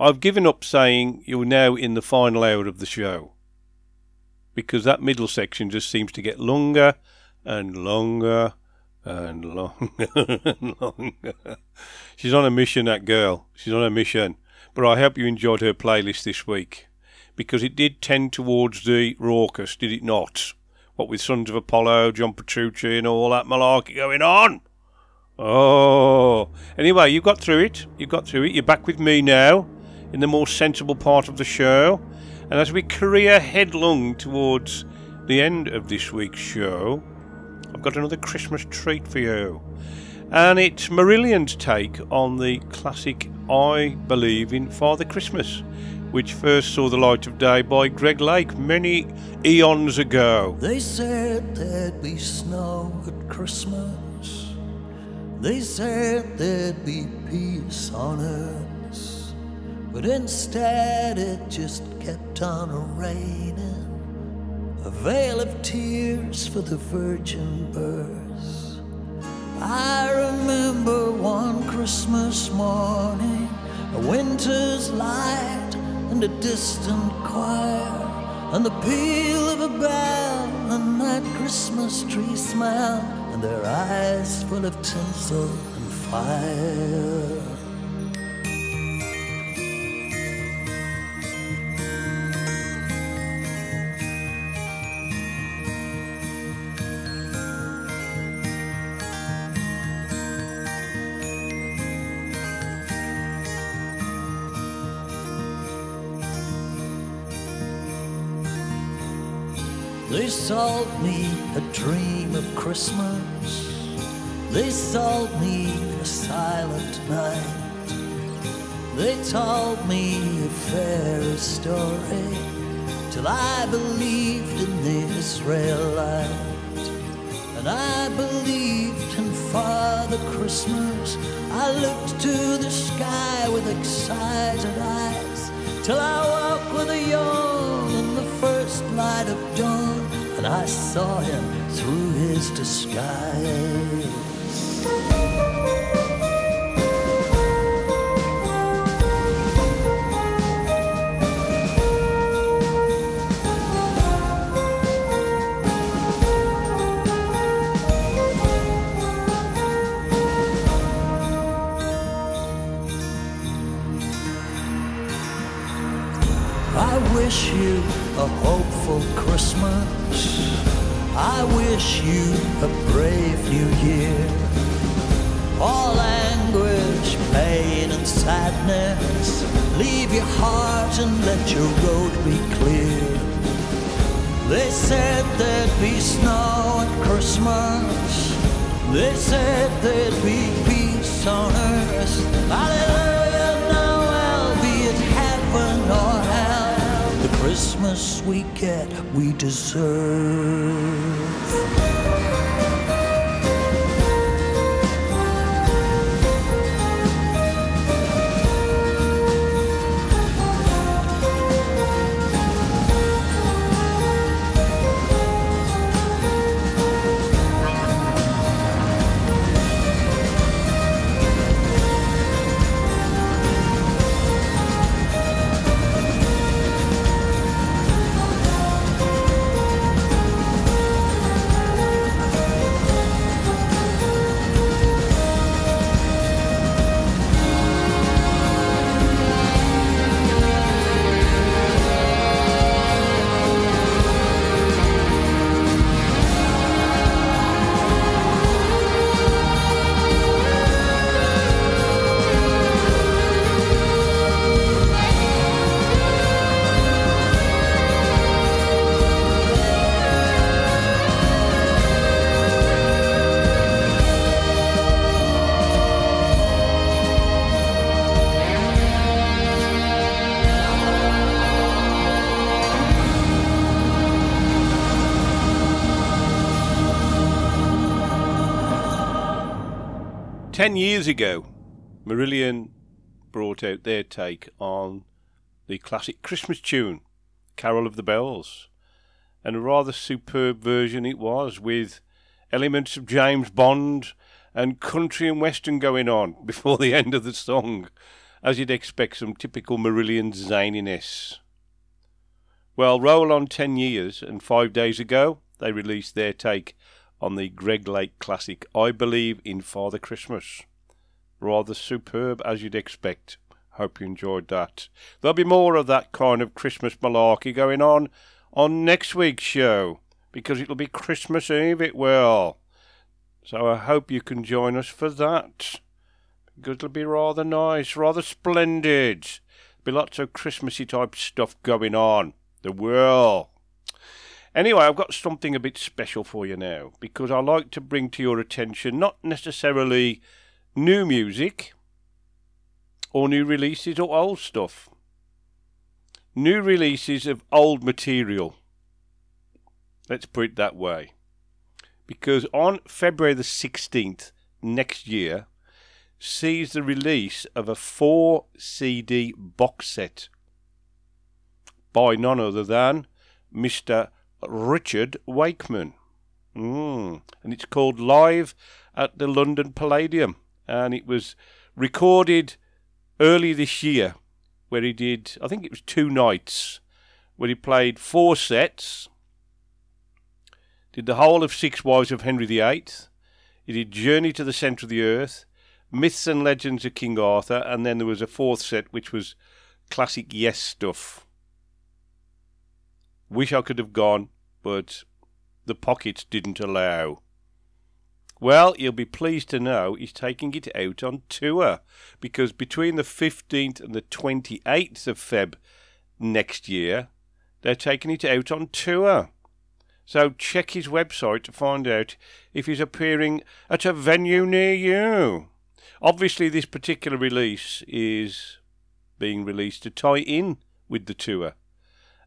I've given up saying you're now in the final hour of the show because that middle section just seems to get longer and longer and longer and longer. She's on a mission, that girl. She's on a mission. But I hope you enjoyed her playlist this week because it did tend towards the raucous, did it not? What with Sons of Apollo, John Petrucci, and all that malarkey going on. Oh, anyway, you got through it. You got through it. You're back with me now in the more sensible part of the show. And as we career headlong towards the end of this week's show, I've got another Christmas treat for you. And it's Marillion's take on the classic I Believe in Father Christmas, which first saw the light of day by Greg Lake many eons ago. They said there'd be snow at Christmas. They said there'd be peace on earth. But instead it just kept on raining. A veil of tears for the virgin birth. I remember one Christmas morning, a winter's light and a distant choir, and the peal of a bell and that Christmas tree smell, and their eyes full of tinsel and fire. Sold me a dream of Christmas. They sold me a silent night. They told me a fairy story till I believed in the Israelite. And I believed in Father Christmas. I looked to the sky with excited eyes till I woke with a yawn in the first light of dawn, I saw him through his disguise. Wish you a hopeful Christmas. I wish you a brave new year. All anguish, pain, and sadness. Leave your heart and let your road be clear. They said there'd be snow at Christmas. They said there'd be peace on earth. Hallelujah, Christmas we get, we deserve. Ten years ago, Marillion brought out their take on the classic Christmas tune, Carol of the Bells, and a rather superb version it was, with elements of James Bond and country and western going on before the end of the song, as you'd expect some typical Marillion zaniness. Well, roll on ten years, and five days ago they released their take on the Greg Lake classic I Believe in Father Christmas. Rather superb as you'd expect. Hope you enjoyed that. There'll be more of that kind of Christmas malarkey going on on next week's show because it'll be Christmas Eve, it will. So I hope you can join us for that because it'll be rather nice, rather splendid. Be lots of Christmassy type stuff going on. There will. Anyway, I've got something a bit special for you now because I like to bring to your attention not necessarily new music or new releases or old stuff. New releases of old material. Let's put it that way. Because on February the 16th next year sees the release of a 4 CD box set by none other than Mr. Richard Wakeman. Mm. And it's called Live at the London Palladium. And it was recorded early this year, where he did, I think it was two nights, where he played four sets, did the whole of Six Wives of Henry VIII, he did Journey to the Centre of the Earth, Myths and Legends of King Arthur, and then there was a fourth set which was classic Yes stuff. Wish I could have gone, but the pockets didn't allow. Well, you'll be pleased to know he's taking it out on tour because between the 15th and the 28th of Feb next year, they're taking it out on tour. So check his website to find out if he's appearing at a venue near you. Obviously, this particular release is being released to tie in with the tour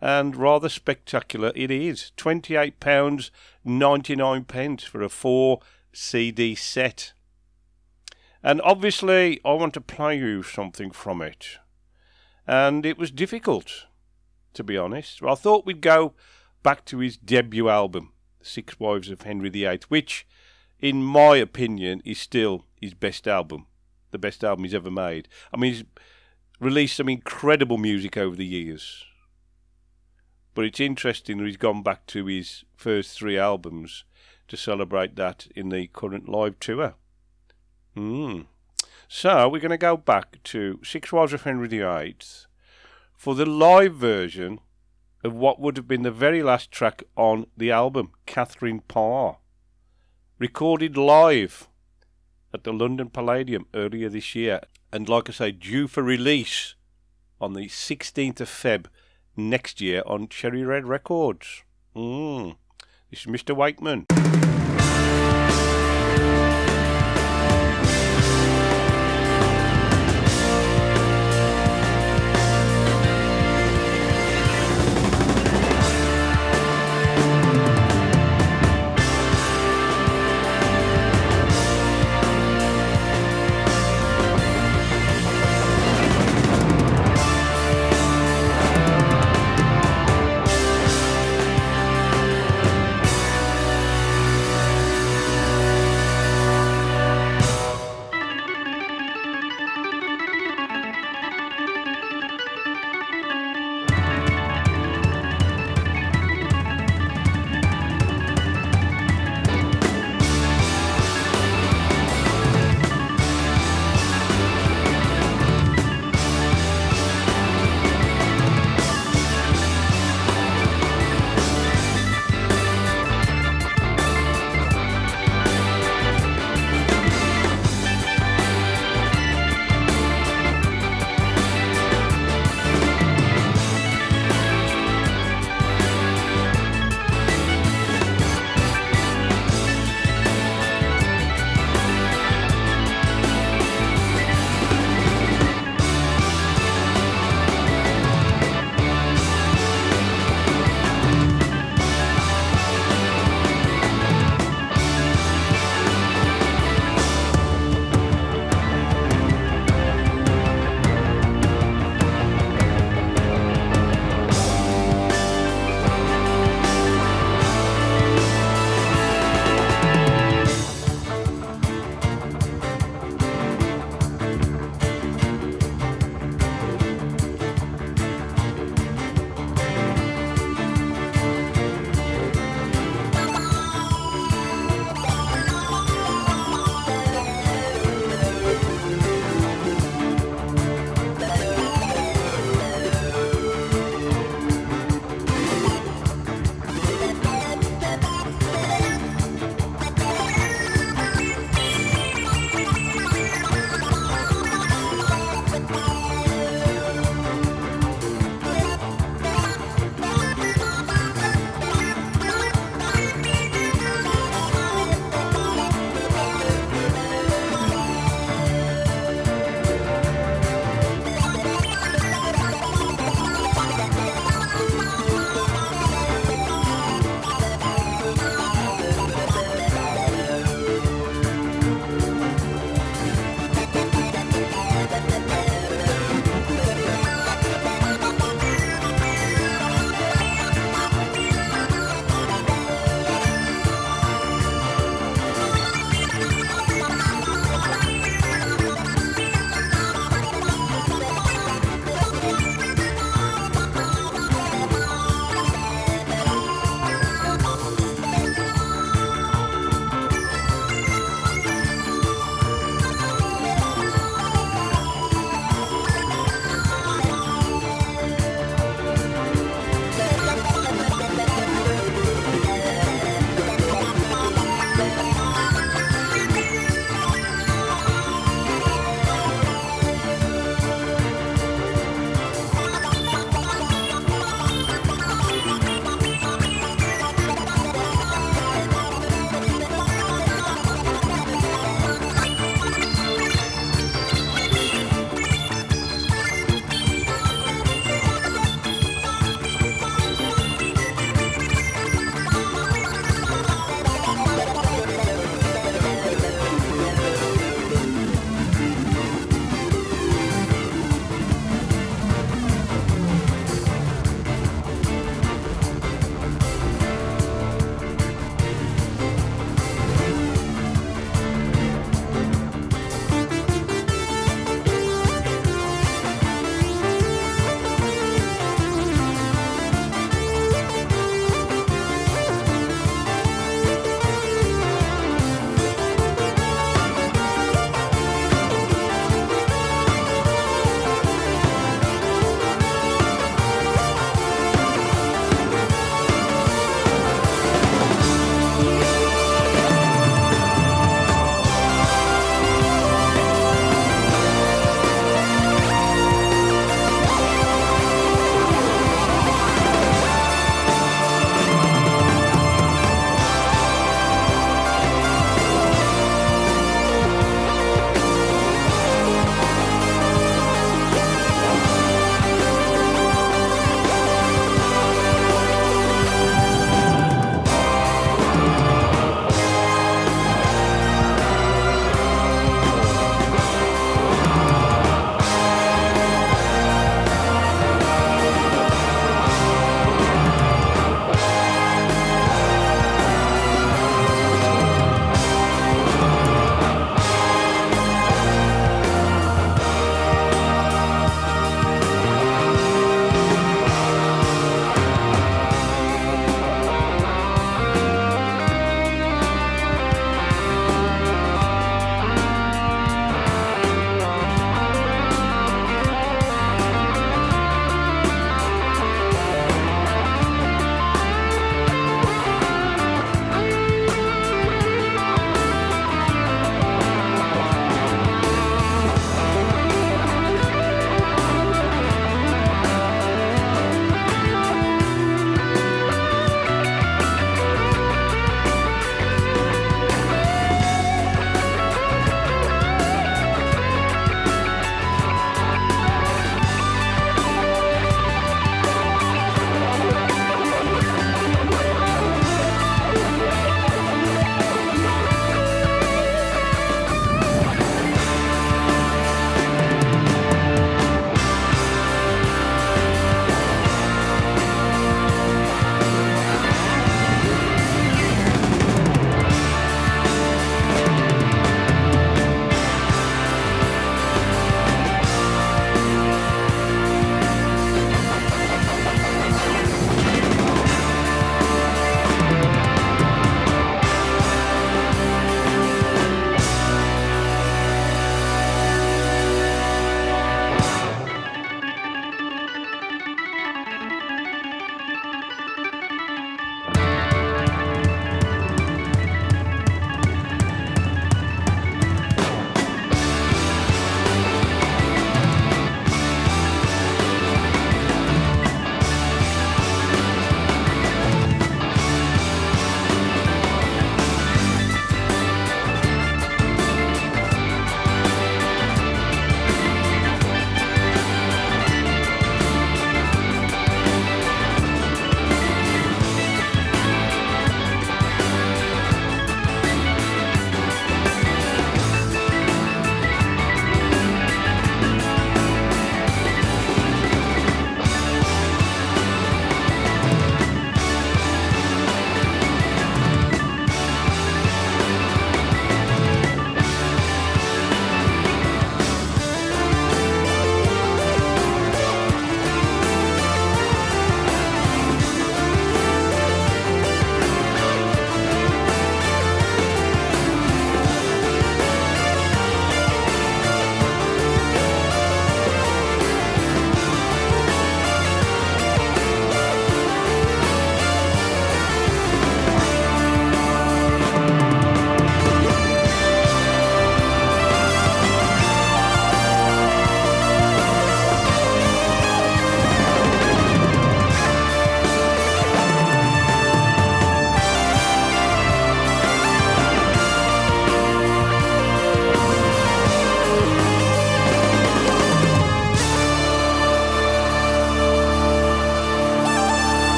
and rather spectacular it is. £28.99 pence for a 4 CD set. And obviously, I want to play you something from it. And it was difficult, to be honest. I thought we'd go back to his debut album, Six Wives of Henry VIII, which, in my opinion, is still his best album. The best album he's ever made. I mean, he's released some incredible music over the years. But it's interesting that he's gone back to his first three albums to celebrate that in the current live tour. Mm. So we're going to go back to Six Wives of Henry VIII for the live version of what would have been the very last track on the album, Catherine Parr, recorded live at the London Palladium earlier this year, and like I say, due for release on the 16th of Feb next year on Cherry Red Records. Mm. This is Mr. Wakeman.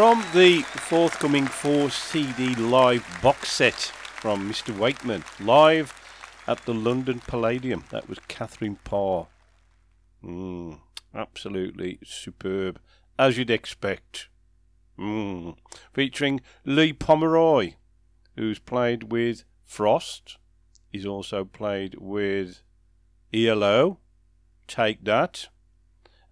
From the forthcoming 4 CD live box set from Mr. Wakeman, live at the London Palladium. That was Catherine Parr. Mm, absolutely superb, as you'd expect. Mm. Featuring Lee Pomeroy, who's played with Frost. He's also played with ELO, Take That,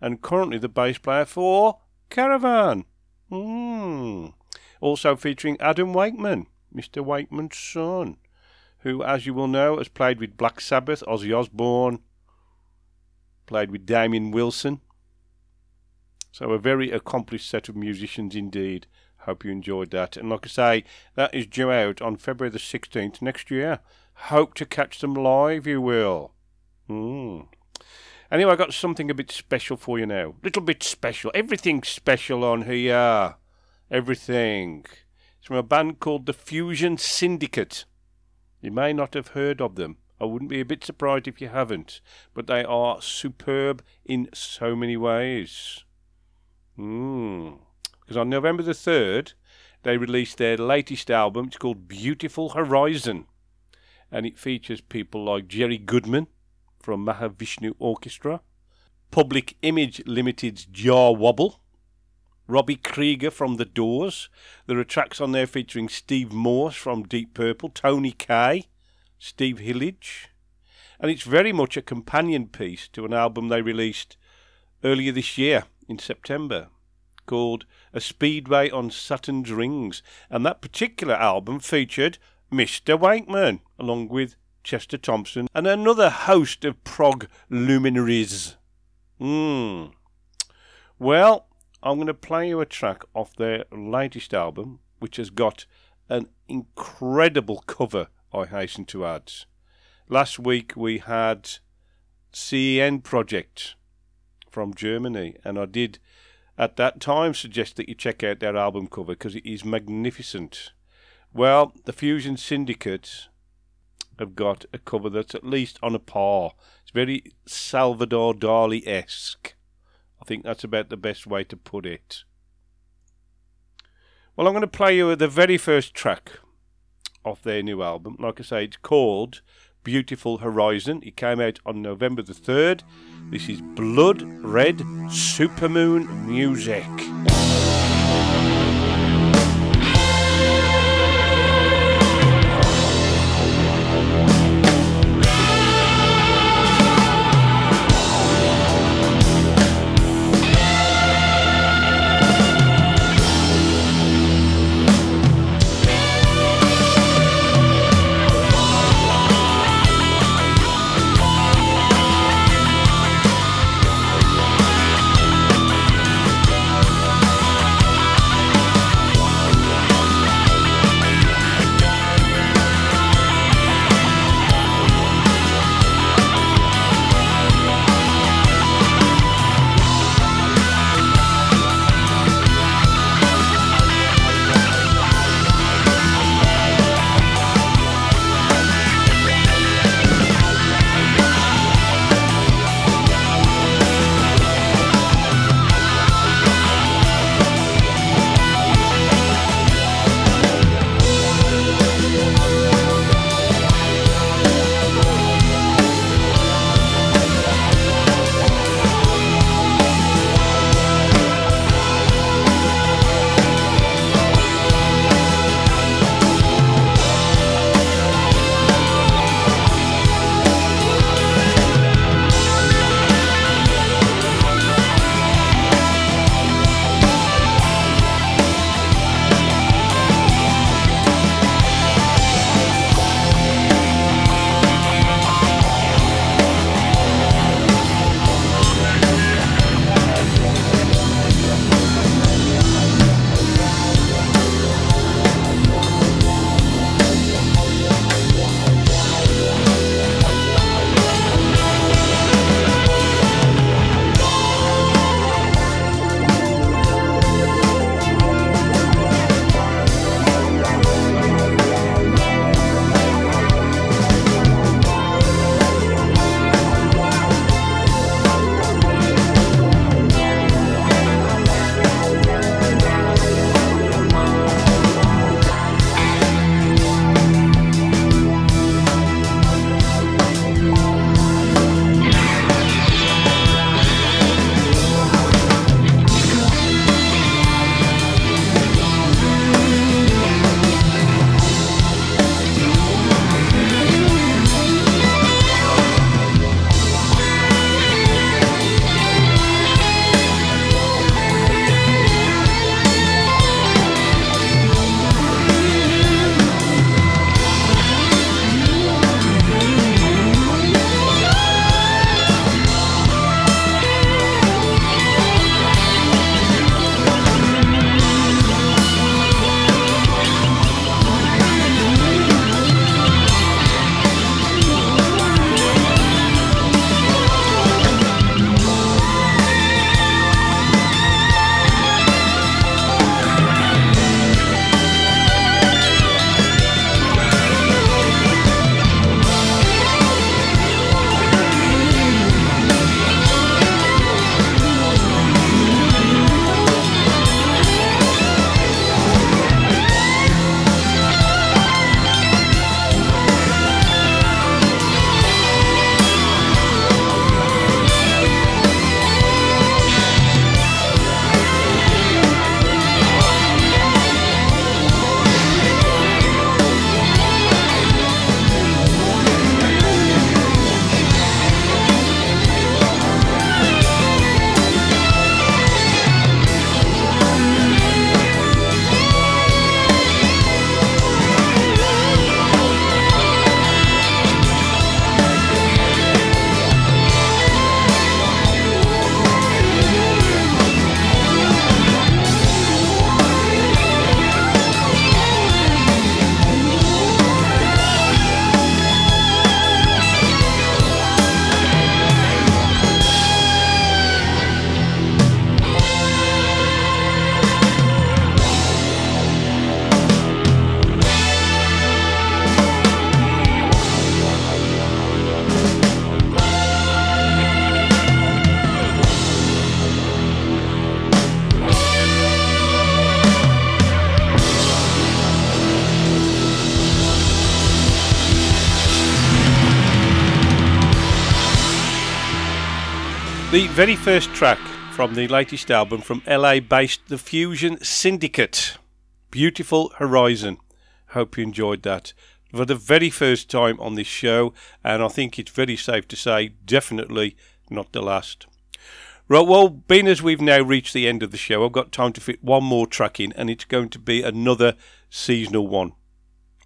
and currently the bass player for Caravan. Mm. Also featuring Adam Wakeman, Mr. Wakeman's son, who, as you will know, has played with Black Sabbath, Ozzy Osbourne, played with Damian Wilson. So a very accomplished set of musicians indeed. Hope you enjoyed that. And like I say, that is due out on February the 16th next year. Hope to catch them live, you will. Mm. Anyway, I got something a bit special for you now. Little bit special. Everything's special on here. Everything. It's from a band called the Fusion Syndicate. You may not have heard of them. I wouldn't be a bit surprised if you haven't. But they are superb in so many ways. Mm. Because on November the 3rd, they released their latest album. It's called Beautiful Horizon. And it features people like Jerry Goodman from Mahavishnu Orchestra, Public Image Limited's Jah Wobble, Robbie Krieger from The Doors. There are tracks on there featuring Steve Morse from Deep Purple, Tony Kaye, Steve Hillage. And it's very much a companion piece to an album they released earlier this year in September called A Speedway on Saturn's Rings. And that particular album featured Mr. Wakeman along with Chester Thompson and another host of prog luminaries. Hmm. Well, I'm going to play you a track off their latest album, which has got an incredible cover, I hasten to add. Last week we had CEN Project from Germany, and I did at that time suggest that you check out their album cover because it is magnificent. Well, the Fusion Syndicate have got a cover that's at least on a par. It's very Salvador Dali esque. I think that's about the best way to put it. Well, I'm going to play you the very first track off their new album. Like I say, it's called Beautiful Horizon. It came out on November the 3rd. This is Blood Red Supermoon Musick. The very first track from the latest album from LA based The Fusion Syndicate. Beautiful Horizon. Hope you enjoyed that. For the very first time on this show, and I think it's very safe to say, definitely not the last. Right, well, being as we've now reached the end of the show, I've got time to fit one more track in, and it's going to be another seasonal one.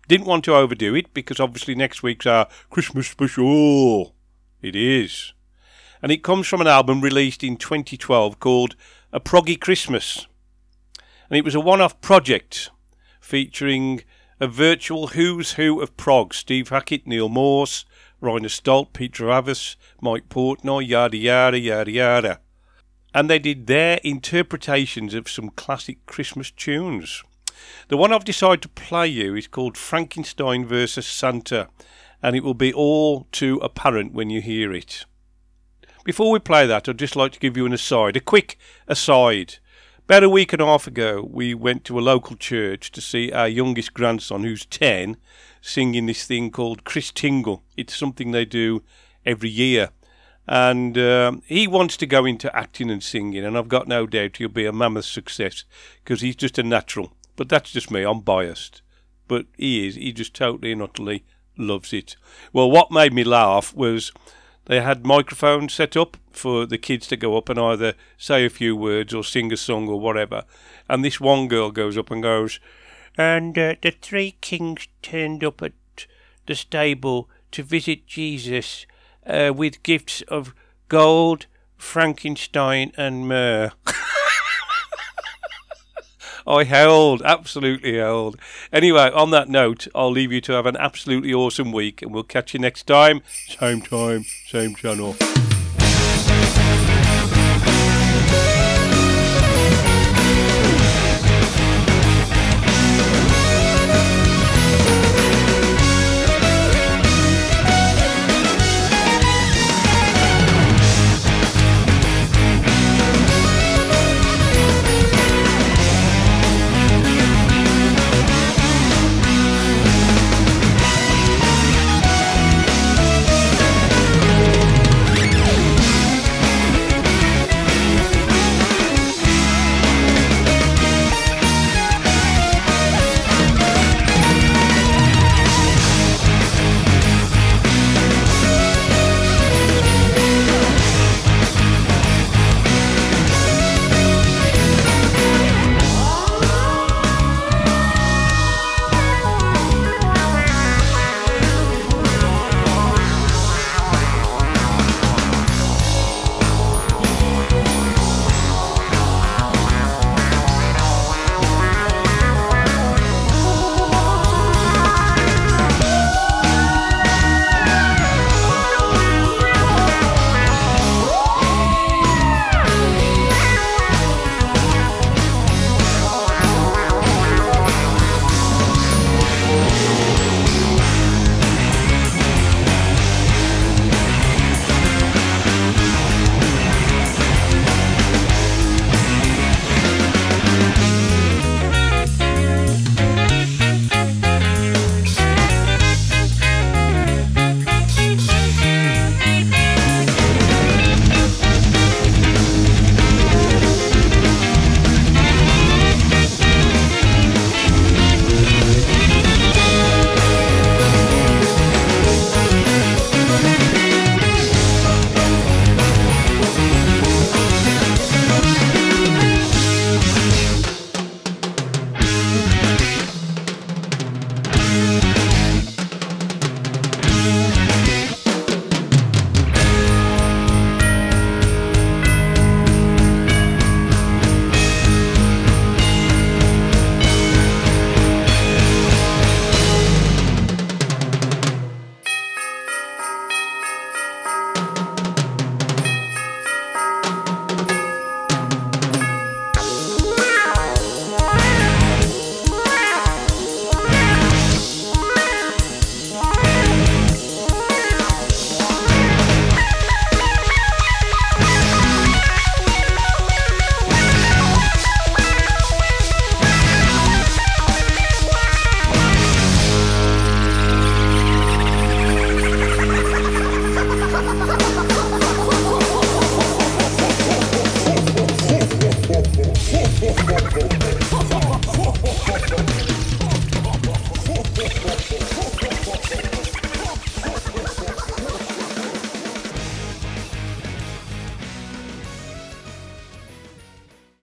Didn't want to overdo it because obviously next week's our Christmas special. It is. And it comes from an album released in 2012 called A Proggy Christmas. And it was a one off project featuring a virtual who's who of prog Steve Hackett, Neal Morse, Roine Stolt, Peter Avis, Mike Portnoy, yada yada yada yada. And they did their interpretations of some classic Christmas tunes. The one I've decided to play you is called Frankenstein versus Santa, and it will be all too apparent when you hear it. Before we play that, I'd just like to give you an aside, a quick aside. About a week and a half ago, we went to a local church to see our youngest grandson, who's 10, singing this thing called Christingle. It's something they do every year. And um, he wants to go into acting and singing, and I've got no doubt he'll be a mammoth success because he's just a natural. But that's just me, I'm biased. But he is, he just totally and utterly loves it. Well, what made me laugh was they had microphones set up for the kids to go up and either say a few words or sing a song or whatever. And this one girl goes up and goes, and uh, the three kings turned up at the stable to visit Jesus uh, with gifts of gold, Frankenstein, and myrrh. I howled, absolutely howled. Anyway, on that note, I'll leave you to have an absolutely awesome week, and we'll catch you next time. Same time, same channel.